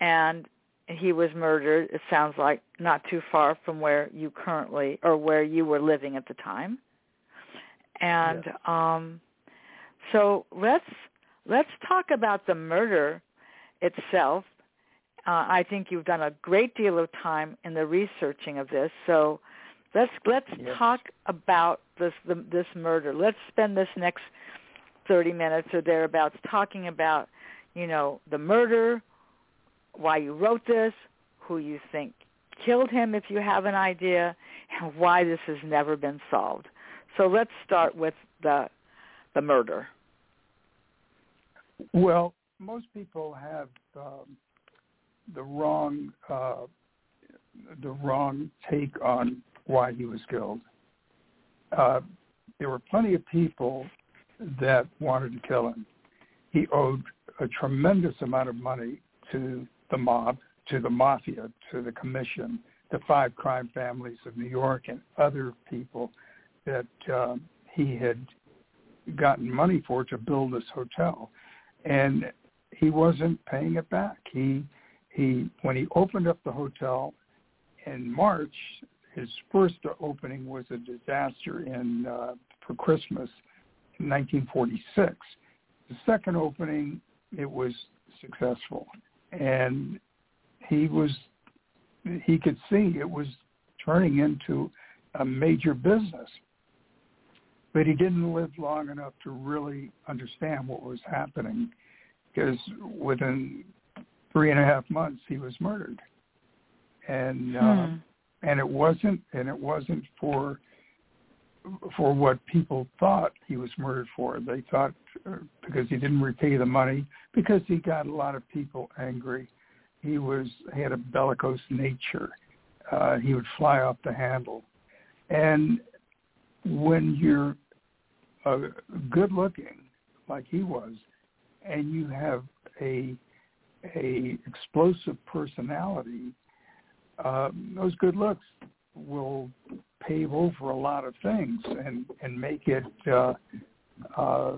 [SPEAKER 1] and he was murdered it sounds like not too far from where you currently or where you were living at the time and
[SPEAKER 2] Yes.
[SPEAKER 1] um so let's let's talk about the murder itself uh, I think you've done a great deal of time in the researching of this so let's let's
[SPEAKER 2] Yes.
[SPEAKER 1] talk about this the, this murder let's spend this next 30 minutes or thereabouts talking about you know the murder why you wrote this, who you think killed him if you have an idea, and why this has never been solved. So let's start with the the murder.
[SPEAKER 2] Well, most people have um, the wrong uh, the wrong take on why he was killed. Uh, there were plenty of people that wanted to kill him. He owed a tremendous amount of money to the mob, to the mafia, to the commission, the five crime families of New York, and other people that um, he had gotten money for to build this hotel, and he wasn't paying it back. He he when he opened up the hotel in March, his first opening was a disaster in uh, for Christmas in 1946. The second opening, it was successful, and he was he could see it was turning into a major business. But he didn't live long enough to really understand what was happening because within three and a half months he was murdered. And uh,
[SPEAKER 1] Hmm.
[SPEAKER 2] and it wasn't and it wasn't for for what people thought he was murdered for. They thought uh, because he didn't repay the money, because he got a lot of people angry. He was he had a bellicose nature. Uh, he would fly off the handle, and when you're uh, good looking like he was, and you have a a explosive personality, uh, those good looks will pave over a lot of things and and make it uh, uh,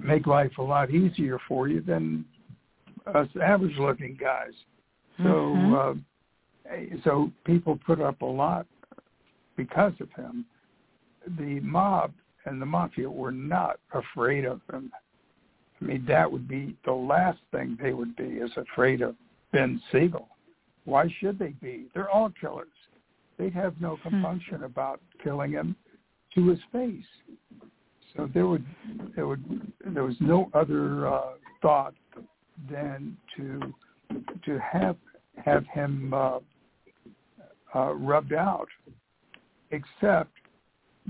[SPEAKER 2] make life a lot easier for you than us average looking guys. So
[SPEAKER 1] Mhm.
[SPEAKER 2] uh, so people put up a lot because of him. The mob and the mafia were not afraid of him. I mean, that would be the last thing they would be is afraid of Ben Siegel. Why should they be? They're all killers. They'd have no compunction about killing him to his face. So there would there would there was no other uh, thought than to to have have him uh, uh, rubbed out. Except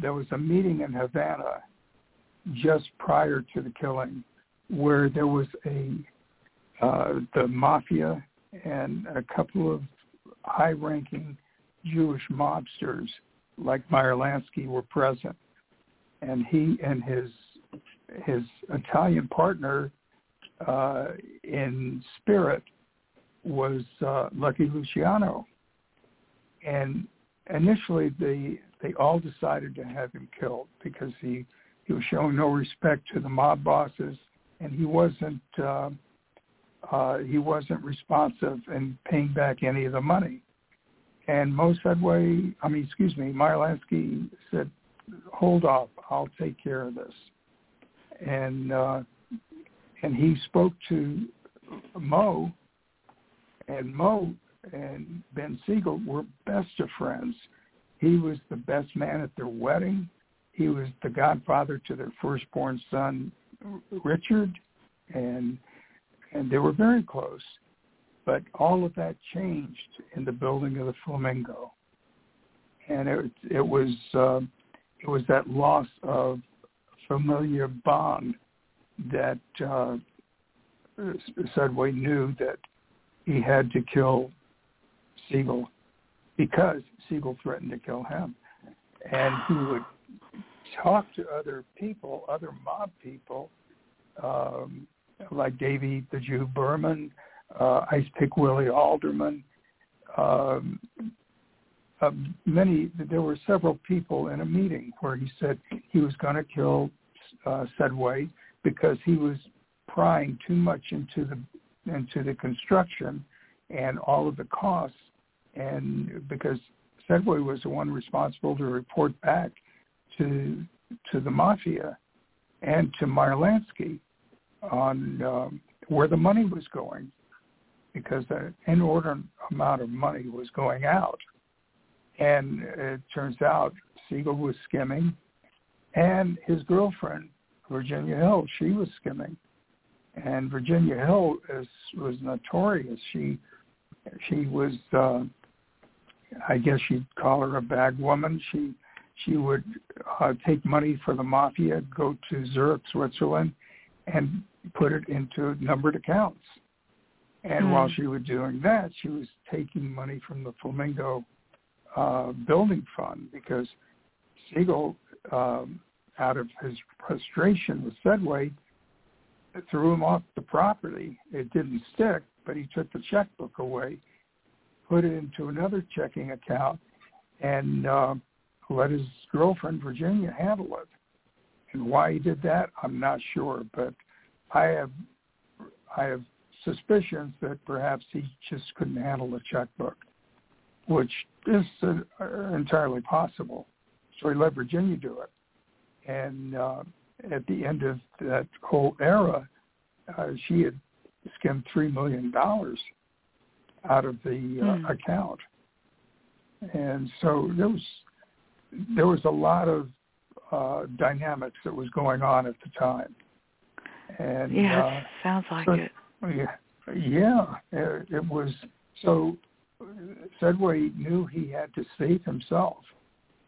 [SPEAKER 2] there was a meeting in Havana just prior to the killing where there was a uh, the mafia and a couple of high-ranking Jewish mobsters like Meyer Lansky were present, and he and his his Italian partner uh, in spirit was uh, Lucky Luciano, and initially they they all decided to have him killed because he he was showing no respect to the mob bosses and he wasn't uh, uh, he wasn't responsive in paying back any of the money. And Mo Sedway, I mean, excuse me, Meyer Lansky said, "Hold off, I'll take care of this." And uh, and he spoke to Mo, and Mo and Ben Siegel were best of friends. He was the best man at their wedding. He was the godfather to their firstborn son, Richard, and and they were very close. But all of that changed in the building of the Flamingo, and it it was uh, it was that loss of familiar bond that uh, Sedway knew that he had to kill Siegel because Siegel threatened to kill him, and he would talk to other people, other mob people, um, like Davy the Jew Berman, uh, Ice Pick Willie Alderman. Um, uh, many, there were several people in a meeting where he said he was going to kill uh, Sedway because he was prying too much into the into the construction and all of the costs, and because Sedway was the one responsible to report back to to the mafia and to Meyer Lansky on um, where the money was going, because an inordinate amount of money was going out, and it turns out Siegel was skimming, and his girlfriend Virginia Hill, she was skimming, and Virginia Hill is was notorious. She she was, uh, I guess you'd call her a bag woman. She she would uh, take money for the mafia, go to Zurich, Switzerland, and put it into numbered accounts. And
[SPEAKER 1] Hmm.
[SPEAKER 2] while she was doing that, she was taking money from the Flamingo uh, building fund because Siegel, um, out of his frustration with Sedway, threw him off the property. It didn't stick, but he took the checkbook away, put it into another checking account, and uh, let his girlfriend Virginia handle it. And why he did that, I'm not sure, but I have I have suspicions that perhaps he just couldn't handle the checkbook, which is uh, entirely possible. So he let Virginia do it, and uh, at the end of that whole era, uh, she had skimmed three million dollars out of the uh,
[SPEAKER 1] Hmm.
[SPEAKER 2] account, and so there was there was a lot of uh, dynamics that was going on at the time. And
[SPEAKER 1] yeah,
[SPEAKER 2] uh,
[SPEAKER 1] sounds like
[SPEAKER 2] so,
[SPEAKER 1] it.
[SPEAKER 2] Yeah, yeah, it, it was so. Sedway knew he had to save himself,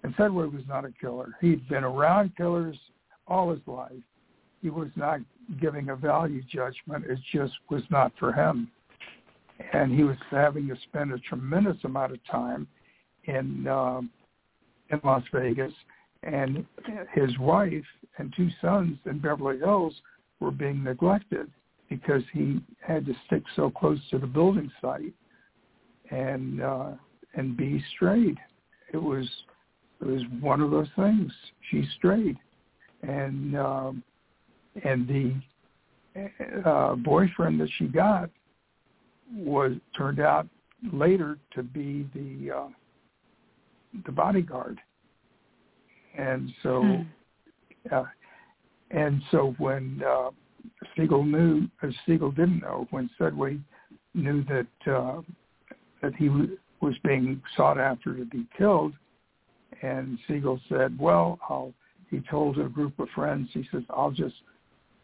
[SPEAKER 2] and Sedway was not a killer. He'd been around killers all his life. He was not giving a value judgment. It just was not for him. And he was having to spend a tremendous amount of time in uh, in Las Vegas, and his wife and two sons in Beverly Hills were being neglected because he had to stick so close to the building site and uh, and be strayed. It was it was one of those things. She strayed, and um, and the uh, boyfriend that she got was turned out later to be the uh, the bodyguard, and so
[SPEAKER 1] Hmm.
[SPEAKER 2] uh, and so when uh, Siegel knew, as Siegel didn't know, when Sedway knew that uh, that he w- was being sought after to be killed, and Siegel said, "Well, I'll." He told a group of friends, he says, "I'll just,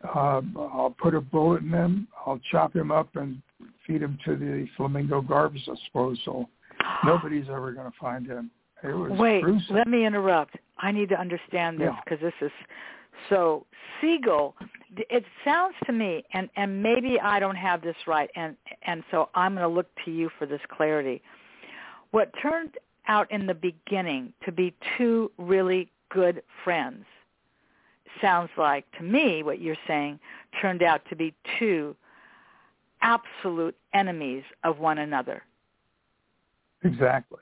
[SPEAKER 2] uh, I'll put a bullet in him. I'll chop him up and feed him to the Flamingo Garbage Disposal. [gasps] Nobody's ever going to find him." It was
[SPEAKER 1] Wait,
[SPEAKER 2] gruesome.
[SPEAKER 1] let me interrupt. I need to understand this
[SPEAKER 2] Yeah.
[SPEAKER 1] because this is so Siegel. It sounds to me, and and maybe I don't have this right, and and so I'm going to look to you for this clarity. What turned out in the beginning to be two really good friends sounds like to me what you're saying turned out to be two absolute enemies of one another.
[SPEAKER 2] Exactly.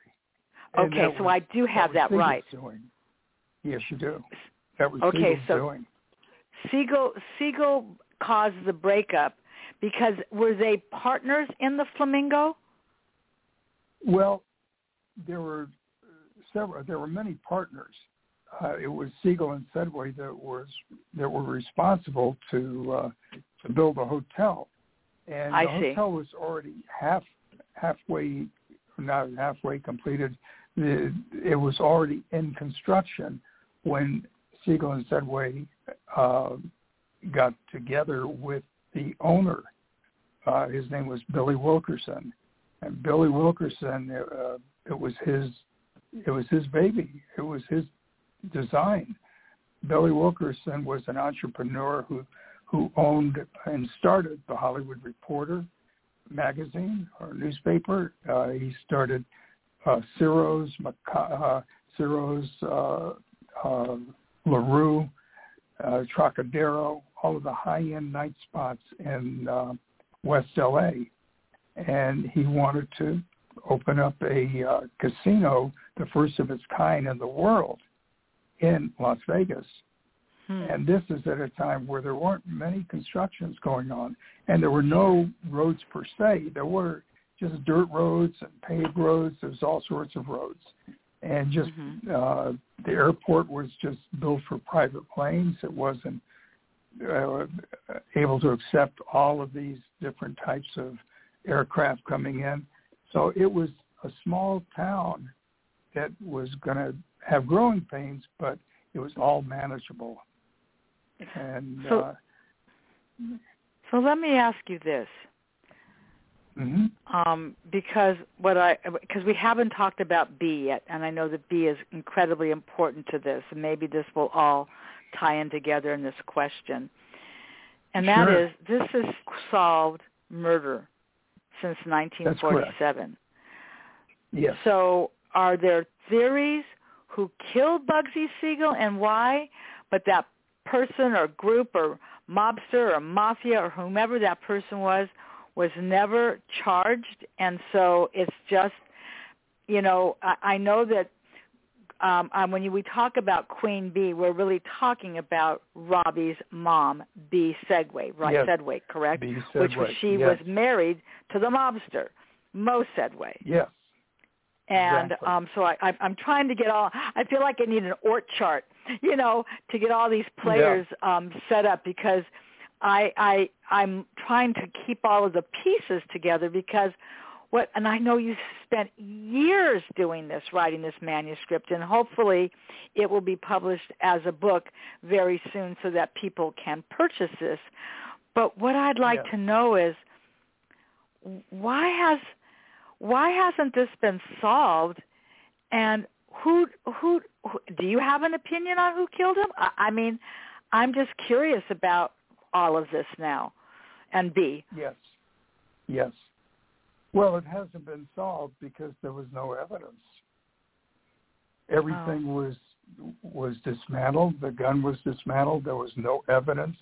[SPEAKER 1] Okay, so
[SPEAKER 2] was-
[SPEAKER 1] I do have
[SPEAKER 2] was
[SPEAKER 1] that right.
[SPEAKER 2] Doing. Yes, you do. That was
[SPEAKER 1] Okay,
[SPEAKER 2] Siegel's
[SPEAKER 1] so-
[SPEAKER 2] doing.
[SPEAKER 1] Siegel Siegel caused the breakup because were they partners in the Flamingo?
[SPEAKER 2] Well, there were several. There were many partners. Uh, it was Siegel and Sedway that was that were responsible to uh, to build a hotel, and
[SPEAKER 1] I
[SPEAKER 2] the
[SPEAKER 1] see.
[SPEAKER 2] hotel was already half halfway, not halfway completed. The, it was already in construction when Siegel and Sedway uh, got together with the owner. Uh, his name was Billy Wilkerson, and Billy Wilkerson. Uh, it was his. It was his baby. It was his design. Billy Wilkerson was an entrepreneur who who owned and started the Hollywood Reporter magazine or newspaper. Uh, he started uh, Ciro's, uh, Ciro's, uh, uh, LaRue, uh, Trocadero, all of the high-end night spots in uh, West LA. And he wanted to open up a casino, the first of its kind in the world, in Las Vegas.
[SPEAKER 1] Hmm.
[SPEAKER 2] And this is at a time where there weren't many constructions going on, and there were no roads per se. There were just dirt roads and paved roads. There's all sorts of roads, and just
[SPEAKER 1] Mhm.
[SPEAKER 2] uh, the airport was just built for private planes. It wasn't uh, able to accept all of these different types of aircraft coming in. So it was a small town that was going to have growing pains, but it was all manageable. And
[SPEAKER 1] So-
[SPEAKER 2] uh,
[SPEAKER 1] So let me ask you this,
[SPEAKER 2] mhm.
[SPEAKER 1] um, because what I because we haven't talked about B yet, and I know that B is incredibly important to this, and maybe this will all tie in together in this question. And that
[SPEAKER 2] Sure.
[SPEAKER 1] is, this is solved murder since 1947.
[SPEAKER 2] yes,
[SPEAKER 1] So are there theories who killed Bugsy Siegel and why, but that person or group or mobster or mafia or whomever that person was was never charged and so it's just you know I, I know that um, um, when you, we talk about Queen Bee, we're really talking about Robbie's mom, Bee Sedway, right?
[SPEAKER 2] Yes.
[SPEAKER 1] Sedway, correct?
[SPEAKER 2] B.
[SPEAKER 1] Which was she
[SPEAKER 2] yes.
[SPEAKER 1] was married to the mobster, Mo Sedway.
[SPEAKER 2] yes,
[SPEAKER 1] And
[SPEAKER 2] Exactly.
[SPEAKER 1] um, so I, I, I'm trying to get all. I feel like I need an org chart, [laughs] you know, to get all these players um, set up because I, I I'm trying to keep all of the pieces together because what and I know you spent years doing this, writing this manuscript, and hopefully it will be published as a book very soon so that people can purchase this. But what I'd like
[SPEAKER 2] Yes.
[SPEAKER 1] to know is why has why hasn't this been solved and who who, who do you have an opinion on who killed him? I, I mean, I'm just curious about all of this now. And B.
[SPEAKER 2] Yes. Yes. Well, it hasn't been solved because there was no evidence. Everything
[SPEAKER 1] Oh.
[SPEAKER 2] was was dismantled. The gun was dismantled. There was no evidence,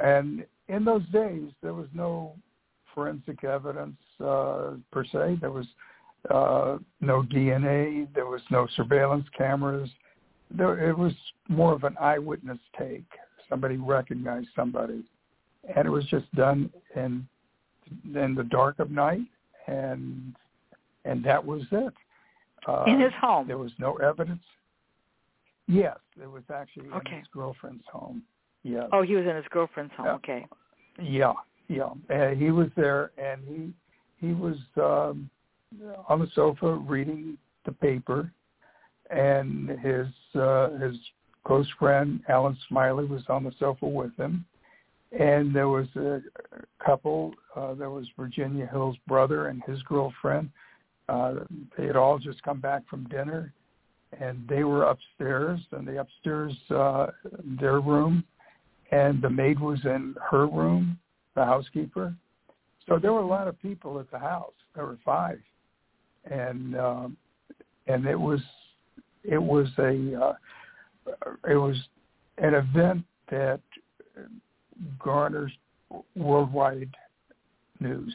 [SPEAKER 2] and in those days there was no forensic evidence uh, per se. There was uh, no DNA. There was no surveillance cameras. There, it was more of an eyewitness take. Somebody recognized somebody, and it was just done in in the dark of night, and and that was it. Uh,
[SPEAKER 1] In his home.
[SPEAKER 2] there was no evidence. Yes, it was actually
[SPEAKER 1] Okay.
[SPEAKER 2] in his girlfriend's home. Yes.
[SPEAKER 1] Oh, he was in his girlfriend's home.
[SPEAKER 2] Yeah.
[SPEAKER 1] Okay.
[SPEAKER 2] Yeah, yeah. And he was there, and he he was um, on the sofa reading the paper, and his uh, his close friend Allen Smiley was on the sofa with him, and there was a couple. Uh, there was Virginia Hill's brother and his girlfriend. Uh, they had all just come back from dinner, and they were upstairs, and the upstairs uh, their room and the maid was in her room, the housekeeper. So there were a lot of people at the house. There were five, and um, and it was it was a uh, it was an event that garners worldwide news,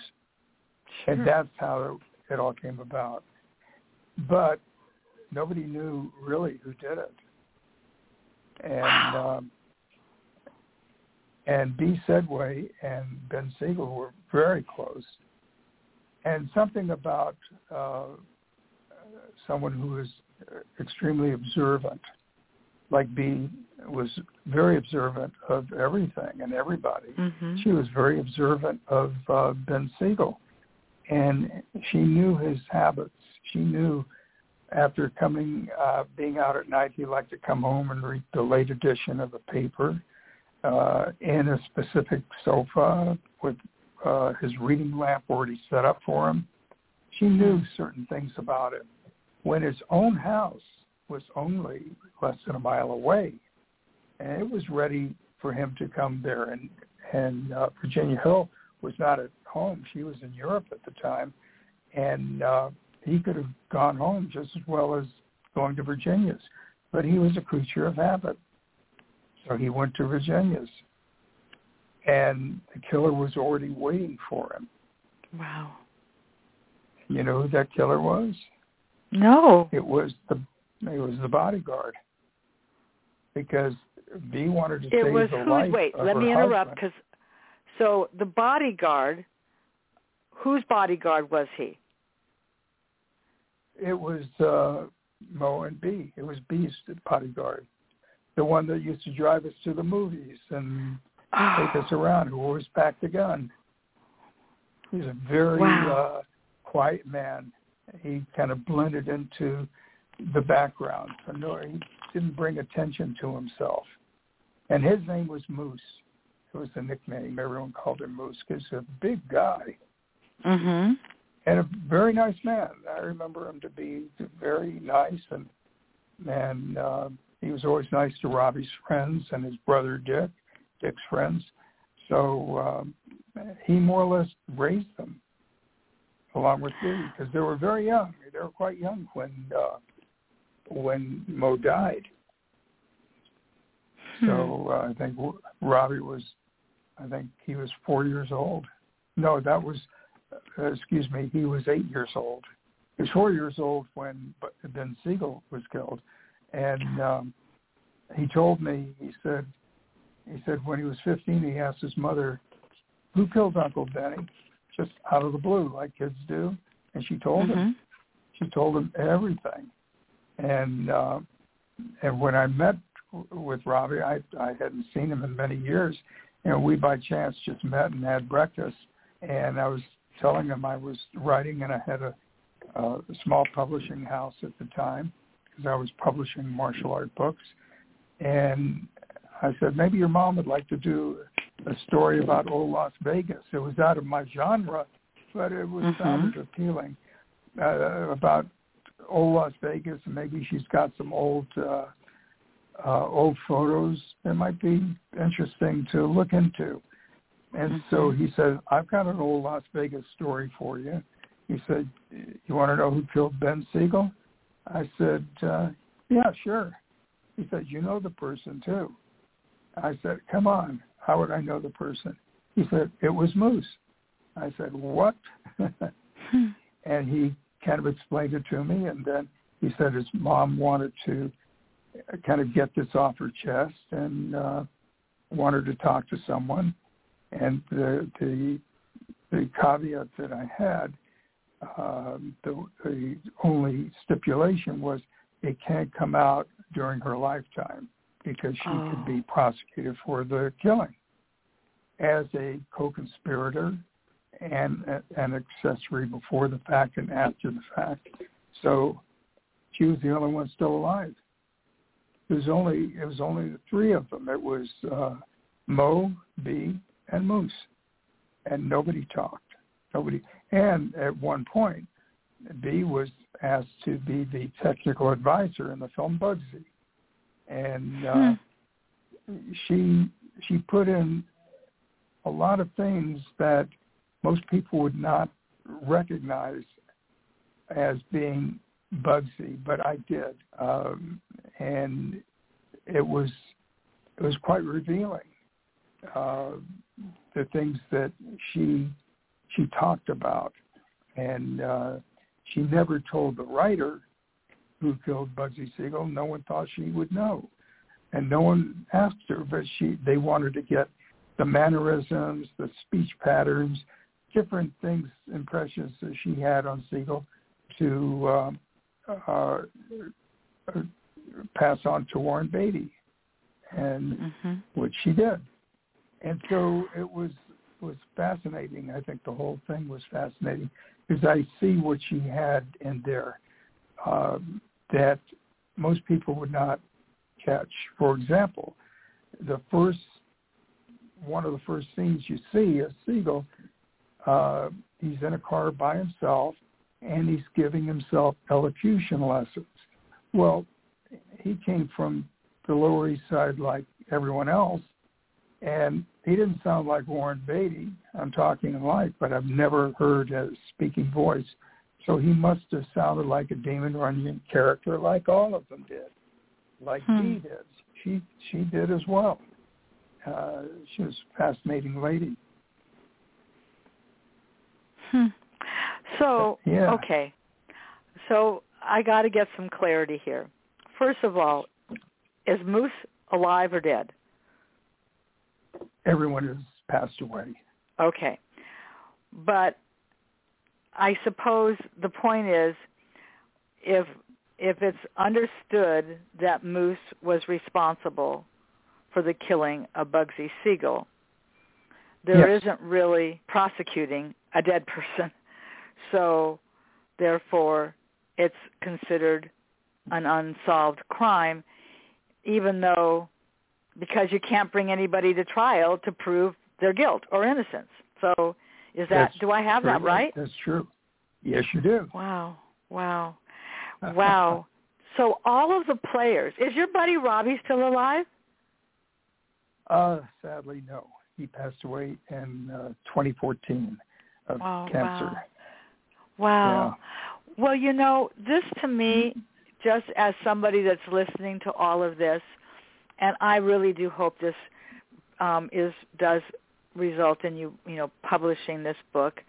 [SPEAKER 1] Sure.
[SPEAKER 2] and that's how it all came about. But nobody knew really who did it, and.
[SPEAKER 1] Wow.
[SPEAKER 2] Um, and B. Sedway and Ben Siegel were very close. And something about uh, someone who is extremely observant, like B, was very observant of everything and everybody.
[SPEAKER 1] hmm
[SPEAKER 2] She was very observant of uh, Ben Siegel, and she knew his habits. She knew after coming, uh, being out at night, he liked to come home and read the late edition of the paper uh, in a specific sofa with uh, his reading lamp already set up for him. She knew certain things about him. When his own house was only less than a mile away, and it was ready for him to come there. And and uh, Virginia Hill was not at home; she was in Europe at the time, and uh, he could have gone home just as well as going to Virginia's. But he was a creature of habit. So he went to Virginia's. And the killer was already waiting for him.
[SPEAKER 1] Wow.
[SPEAKER 2] You know who that killer was?
[SPEAKER 1] No.
[SPEAKER 2] It was the it was the bodyguard. Because B wanted to
[SPEAKER 1] It
[SPEAKER 2] save
[SPEAKER 1] was
[SPEAKER 2] the
[SPEAKER 1] who's
[SPEAKER 2] life
[SPEAKER 1] wait,
[SPEAKER 2] of
[SPEAKER 1] let
[SPEAKER 2] her
[SPEAKER 1] me interrupt because so the bodyguard whose bodyguard was he?
[SPEAKER 2] It was uh Mo and B. It was B's bodyguard. The one that used to drive us to the movies and take us around, who always packed a gun. He's a very
[SPEAKER 1] Wow.
[SPEAKER 2] uh, quiet man. He kind of blended into the background. So no, he didn't bring attention to himself. And his name was Moose. It was the nickname. Everyone called him Moose because he's a big guy
[SPEAKER 1] Mhm.
[SPEAKER 2] and a very nice man. I remember him to be very nice and and uh, he was always nice to Robbie's friends and his brother Dick, Dick's friends. So um, he more or less raised them along with me because they were very young. They were quite young when uh, when Mo died. So uh, I think Robbie was, I think he was four years old. No, that was, uh, excuse me, he was eight years old. He was four years old when Ben Siegel was killed, and um, he told me he said, he said when he was 15, he asked his mother, "Who killed Uncle Benny?" Just out of the blue, like kids do, and she told him.
[SPEAKER 1] Mhm.
[SPEAKER 2] She told him everything, and uh, and when I met with Robbie, I I hadn't seen him in many years. You know, we by chance just met and had breakfast, and I was telling him I was writing and I had a, a small publishing house at the time because I was publishing martial art books. And I said, maybe your mom would like to do a story about old Las Vegas. It was out of my genre, but it was mm-hmm. sounded appealing uh, about old Las Vegas, and maybe she's got some old uh, uh, old photos that might be interesting to look into. And mm-hmm. so he said, I've got an old Las Vegas story for you. He said, you want to know who killed Ben Siegel? I said, uh, yeah, sure. He said, you know the person too. I said, come on, how would I know the person? He said, it was Moose. I said, what? [laughs] And he kind of explained it to me, and then he said his mom wanted to kind of get this off her chest and uh, wanted to talk to someone. And the the, the caveat that I had, um, the, the only stipulation was it can't come out during her lifetime because she oh. could be prosecuted for the killing as a co-conspirator and an accessory before the fact and after the fact. So she was the only one still alive. It was only it was only the three of them. It was uh, Mo, B, and Moose, and nobody talked. Nobody. And at one point, B was asked to be the technical advisor in the film Bugsy and uh, hmm. she she put in a lot of things that most people would not recognize as being Bugsy, but I did, um, and it was it was quite revealing. Uh, the things that she she talked about, and uh, she never told the writer who killed Bugsy Siegel. No one thought she would know, and no one asked her. But she, they wanted to get the mannerisms, the speech patterns, different things, impressions that she had on Siegel to uh, uh, pass on to Warren Beatty, and mm-hmm. which she did. And so it was was fascinating. I think the whole thing was fascinating because I see what she had in there. Um, that most people would not catch. For example, the first one of the first scenes you see is Siegel. Uh, he's in a car by himself, and he's giving himself elocution lessons. Well, he came from the Lower East Side like everyone else, and he didn't sound like Warren Beatty. I'm talking in life, but I've never heard a speaking voice so he must have sounded like a Damon Runyon character, like all of them did, like hmm. Dee did. She she did as well. Uh, she was a fascinating lady.
[SPEAKER 1] Hmm. So yeah. okay, so I got to get some clarity here. First of all, is Moose alive or dead?
[SPEAKER 2] Everyone has passed away.
[SPEAKER 1] Okay, but I suppose the point is, if if it's understood that Moose was responsible for the killing of Bugsy Siegel, there yes. not really prosecuting a dead [laughs] person. So therefore, it's considered an unsolved crime, even though because you can't bring anybody to trial to prove their guilt or innocence. So is that
[SPEAKER 2] That's
[SPEAKER 1] do I have that right?
[SPEAKER 2] That's true. Yes, you do.
[SPEAKER 1] Wow. Wow. [laughs] Wow. so all of the players, is your buddy Robbie still alive?
[SPEAKER 2] Uh, sadly, no. He passed away in uh, 2014 of oh, cancer.
[SPEAKER 1] Wow. wow. Yeah. Well, you know, this to me, just as somebody that's listening to all of this, and I really do hope this um, is does result in you, you know, publishing this book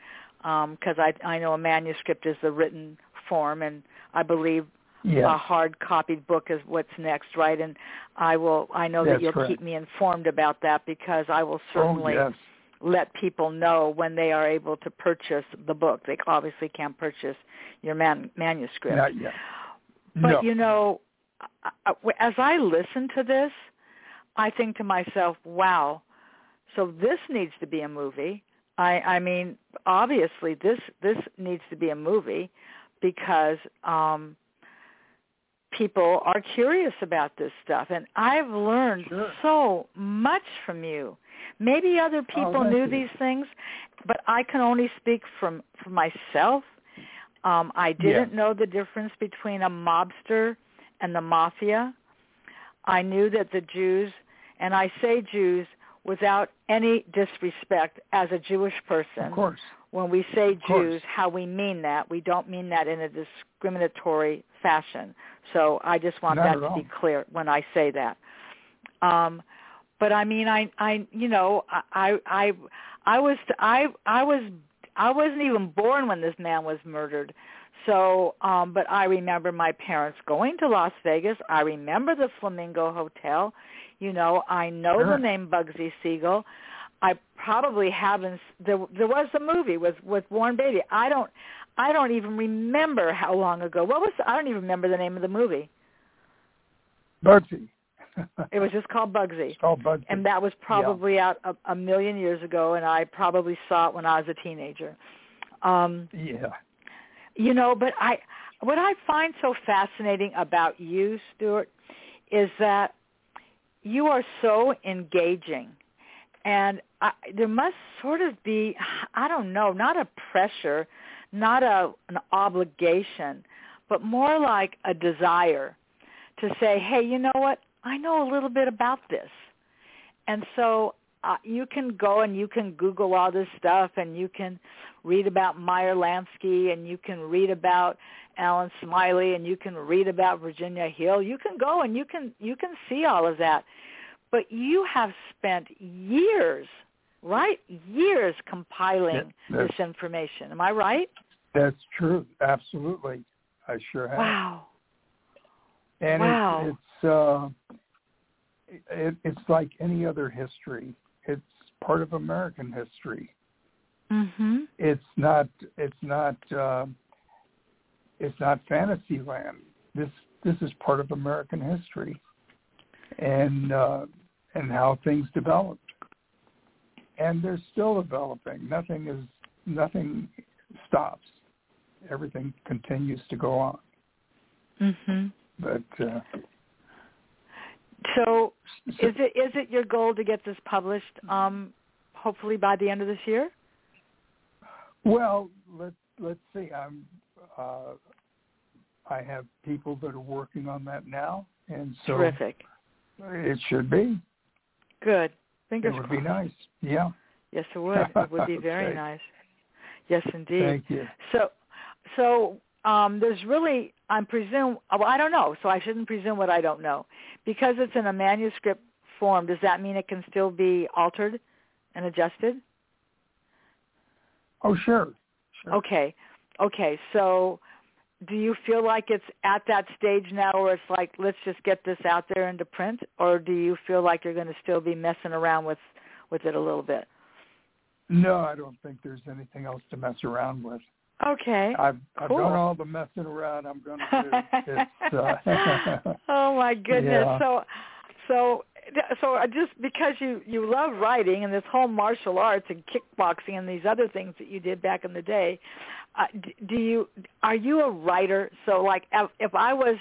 [SPEAKER 1] because um, I I know a manuscript is the written form, and I believe
[SPEAKER 2] yes.
[SPEAKER 1] a hard copied book is what's next, right? And I will I know
[SPEAKER 2] That's
[SPEAKER 1] that you'll
[SPEAKER 2] correct.
[SPEAKER 1] keep me informed about that because I will certainly
[SPEAKER 2] oh, yes.
[SPEAKER 1] let people know when they are able to purchase the book. They obviously can't purchase your man, manuscript.
[SPEAKER 2] Not yet.
[SPEAKER 1] But
[SPEAKER 2] no.
[SPEAKER 1] you know, as I listen to this, I think to myself, wow, so this needs to be a movie. I I mean, obviously this this needs to be a movie because um people are curious about this stuff and I've learned
[SPEAKER 2] Sure.
[SPEAKER 1] so much from you. Maybe other people
[SPEAKER 2] thank
[SPEAKER 1] knew
[SPEAKER 2] you.
[SPEAKER 1] these things, but I can only speak from for myself. Um I didn't know the difference between a mobster and the mafia. I knew that the Jews, and I say Jews without any disrespect as a Jewish person,
[SPEAKER 2] Of course.
[SPEAKER 1] when we say. Jews, how we mean that. We don't mean that in a discriminatory fashion. So I just want
[SPEAKER 2] Not
[SPEAKER 1] that to
[SPEAKER 2] all.
[SPEAKER 1] be clear when I say that. Um, but I mean, I, I, you know, I, I, I was, I, I was, I wasn't even born when this man was murdered. So, um, but I remember my parents going to Las Vegas. I remember the Flamingo Hotel. You know, I know
[SPEAKER 2] Sure.
[SPEAKER 1] the name Bugsy Siegel. I probably haven't. There, there was a movie with with Warren Beatty. I don't, I don't even remember how long ago. What was? I don't even remember the name of the movie.
[SPEAKER 2] Bugsy.
[SPEAKER 1] It was just called Bugsy,
[SPEAKER 2] It's called Bugsy.
[SPEAKER 1] and that was probably out a, a million years ago, and I probably saw it when I was a teenager. Um,
[SPEAKER 2] yeah.
[SPEAKER 1] you know, but I, what I find so fascinating about you, Stuart, is that you are so engaging, and I, there must sort of be, I don't know, not a pressure, not a an obligation, but more like a desire to say, hey, you know what? I know a little bit about this, and so uh, you can go and you can Google all this stuff, and you can read about Meyer Lansky, and you can read about Allen Smiley, and you can read about Virginia Hill. You can go and you can you can see all of that, but you have spent years, right? Years compiling this information. Am I right?
[SPEAKER 2] That's true. Absolutely. I sure have.
[SPEAKER 1] Wow.
[SPEAKER 2] And
[SPEAKER 1] Wow.
[SPEAKER 2] it's it's uh it, it's like any other history. It's part of American history.
[SPEAKER 1] Mhm.
[SPEAKER 2] It's not it's not uh, it's not fantasy land. This this is part of American history. And uh and how things developed. And they're still developing. Nothing is nothing stops. Everything continues to go on.
[SPEAKER 1] Mhm.
[SPEAKER 2] But uh
[SPEAKER 1] So, is it is it your goal to get this published um hopefully by the end of this year?
[SPEAKER 2] Well, let's let's see. I'm uh, I have people that are working on that now, and so
[SPEAKER 1] Terrific.
[SPEAKER 2] it should be.
[SPEAKER 1] Good.
[SPEAKER 2] Think it
[SPEAKER 1] Fingers
[SPEAKER 2] would be nice. Yeah.
[SPEAKER 1] Yes, it would. It would be [laughs] very
[SPEAKER 2] Okay.
[SPEAKER 1] nice. Yes, indeed.
[SPEAKER 2] Thank you.
[SPEAKER 1] So, so um, there's really, I'm presume, well, I don't know, so I shouldn't presume what I don't know. Because it's in a manuscript form, does that mean it can still be altered and adjusted?
[SPEAKER 2] Oh, sure. Sure.
[SPEAKER 1] Okay, okay. So, do you feel like it's at that stage now where it's like, let's just get this out there into print, or do you feel like you're going to still be messing around with with it a little bit?
[SPEAKER 2] No, I don't think there's anything else to mess around with.
[SPEAKER 1] Okay.
[SPEAKER 2] I've I've
[SPEAKER 1] Cool.
[SPEAKER 2] done all the messing around I'm going to do. Uh, [laughs] [laughs]
[SPEAKER 1] oh my goodness.
[SPEAKER 2] Yeah.
[SPEAKER 1] So so so I just because you you love writing and this whole martial arts and kickboxing and these other things that you did back in the day, uh, do you are you a writer? So like if, if I was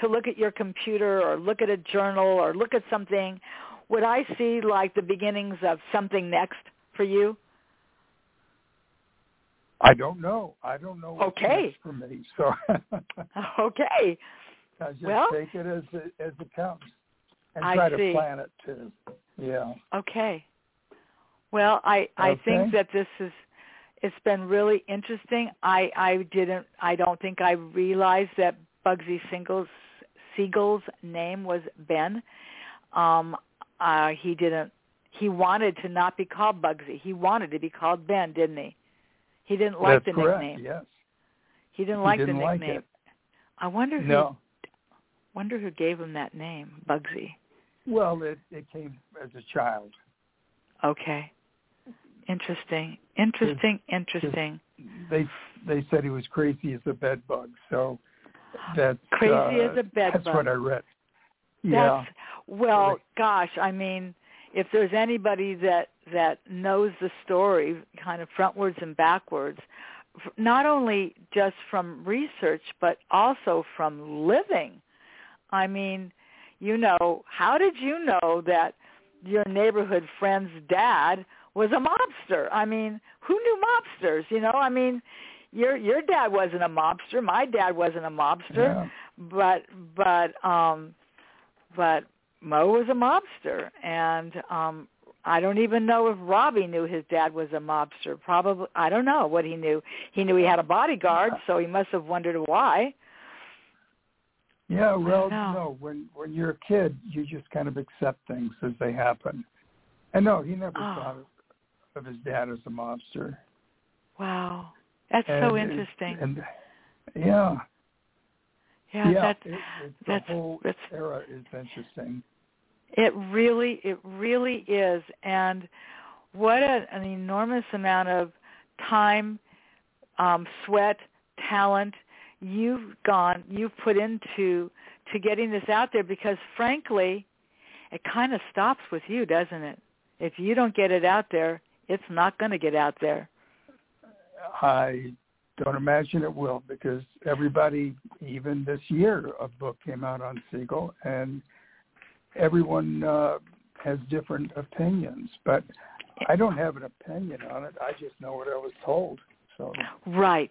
[SPEAKER 1] to look at your computer or look at a journal or look at something, would I see like the beginnings of something next for you?
[SPEAKER 2] I don't know. I don't know what's
[SPEAKER 1] Okay.
[SPEAKER 2] for me. So [laughs]
[SPEAKER 1] Okay. [laughs]
[SPEAKER 2] I just
[SPEAKER 1] Well-
[SPEAKER 2] take it as it as it comes and
[SPEAKER 1] I
[SPEAKER 2] try
[SPEAKER 1] see.
[SPEAKER 2] to plan it too. Yeah.
[SPEAKER 1] Okay. Well, I I think that this is it's been really interesting. I I didn't I don't think I realized that Bugsy Singles Siegel's name was Ben. Um uh he didn't he wanted to not be called Bugsy. He wanted to be called Ben, didn't he? He didn't like
[SPEAKER 2] That's
[SPEAKER 1] the
[SPEAKER 2] correct.
[SPEAKER 1] nickname.
[SPEAKER 2] Yes.
[SPEAKER 1] He didn't
[SPEAKER 2] He
[SPEAKER 1] like
[SPEAKER 2] didn't
[SPEAKER 1] the
[SPEAKER 2] like
[SPEAKER 1] nickname.
[SPEAKER 2] it.
[SPEAKER 1] I wonder who
[SPEAKER 2] No.
[SPEAKER 1] wonder who gave him that name, Bugsy.
[SPEAKER 2] Well, it it came as a child.
[SPEAKER 1] Okay. Interesting. Interesting, interesting.
[SPEAKER 2] They they said he was crazy as a bed bug. So that's
[SPEAKER 1] Crazy
[SPEAKER 2] uh,
[SPEAKER 1] as a bed
[SPEAKER 2] That's
[SPEAKER 1] bug.
[SPEAKER 2] what I read. Yeah.
[SPEAKER 1] That's well, gosh, I mean, if there's anybody that that knows the story kind of frontwards and backwards not only just from research but also from living. I mean you know how did you know that your neighborhood friend's dad was a mobster? I mean who knew mobsters you know? I mean your your dad wasn't a mobster. My dad wasn't a mobster.
[SPEAKER 2] Yeah.
[SPEAKER 1] but but um but Moe was a mobster and um I don't even know if Robbie knew his dad was a mobster. Probably I don't know what he knew. He knew he had a bodyguard, so he must have wondered why.
[SPEAKER 2] Yeah, well, no. When when you're a kid, you just kind of accept things as they happen. And no, he never
[SPEAKER 1] Oh.
[SPEAKER 2] thought of, of his dad as a mobster.
[SPEAKER 1] Wow. That's
[SPEAKER 2] And
[SPEAKER 1] so
[SPEAKER 2] it-
[SPEAKER 1] interesting.
[SPEAKER 2] And yeah,
[SPEAKER 1] yeah,
[SPEAKER 2] yeah,
[SPEAKER 1] that's
[SPEAKER 2] it, it, the
[SPEAKER 1] that's-
[SPEAKER 2] whole
[SPEAKER 1] that's-
[SPEAKER 2] era is interesting.
[SPEAKER 1] It really, it really is, and what a, an enormous amount of time, um, sweat, talent you've gone, you've put into to getting this out there. Because frankly, it kind of stops with you, doesn't it? If you don't get it out there, it's not going to get out there.
[SPEAKER 2] I don't imagine it will because everybody, even this year, a book came out on Siegel, and everyone uh, has different opinions. But I don't have an opinion on it. I just know what I was told. So
[SPEAKER 1] Right.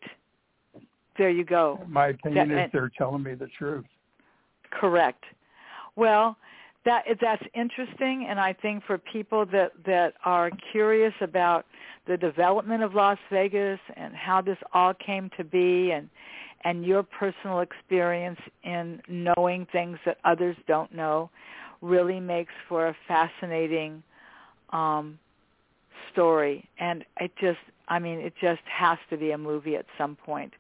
[SPEAKER 1] There you go.
[SPEAKER 2] my opinion
[SPEAKER 1] That-
[SPEAKER 2] is they're telling me the truth.
[SPEAKER 1] Correct. Well, that that's interesting, and I think for people that that are curious about the development of Las Vegas and how this all came to be, and and your personal experience in knowing things that others don't know, really makes for a fascinating um, story. And it just, I mean, it just has to be a movie at some point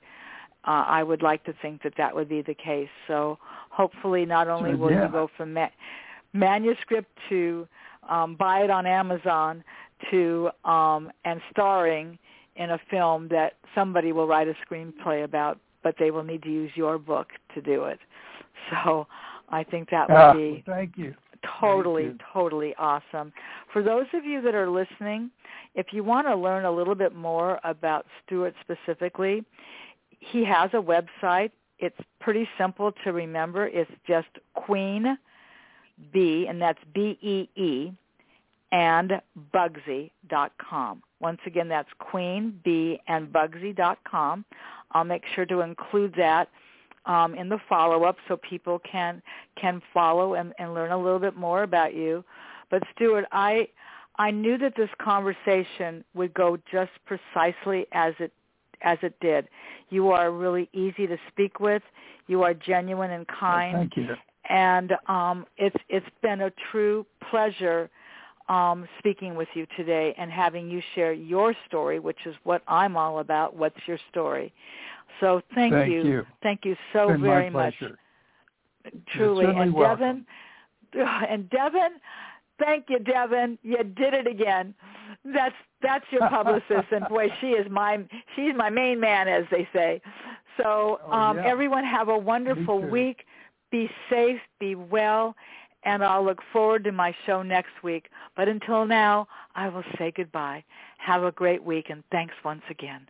[SPEAKER 1] uh, I would like to think that that would be the case. So hopefully, not only will
[SPEAKER 2] Yeah.
[SPEAKER 1] you go from ma- manuscript to um, buy it on Amazon to um, and starring in a film that somebody will write a screenplay about, but they will need to use your book to do it. So I think that would
[SPEAKER 2] Ah,
[SPEAKER 1] be
[SPEAKER 2] thank you.
[SPEAKER 1] totally
[SPEAKER 2] you.
[SPEAKER 1] totally awesome for those of you that are listening if you want to learn a little bit more about stuart specifically he has a website it's pretty simple to remember it's just queen b and that's b e e and bugsy dot com once again that's queen b and bugsy dot com i'll make sure to include that um, in the follow-up so people can can follow and, and learn a little bit more about you. But Stuart, I I knew that this conversation would go just precisely as it as it did. You are really easy to speak with. You are genuine and kind,
[SPEAKER 2] Thank you.
[SPEAKER 1] And um, it's it's been a true pleasure um, speaking with you today and having you share your story, which is what I'm all about. What's your story? So thank,
[SPEAKER 2] Thank you.
[SPEAKER 1] Thank you so very much. Truly. And
[SPEAKER 2] welcome.
[SPEAKER 1] Devin [sighs] and Devin, thank you, Devin. You did it again. That's that's your [laughs] publicist and boy, she is my she's my main man as they say. So
[SPEAKER 2] Oh,
[SPEAKER 1] um
[SPEAKER 2] yeah.
[SPEAKER 1] everyone have a wonderful week. Be safe, be well, and I'll look forward to my show next week. But until now, I will say goodbye. Have a great week and thanks once again.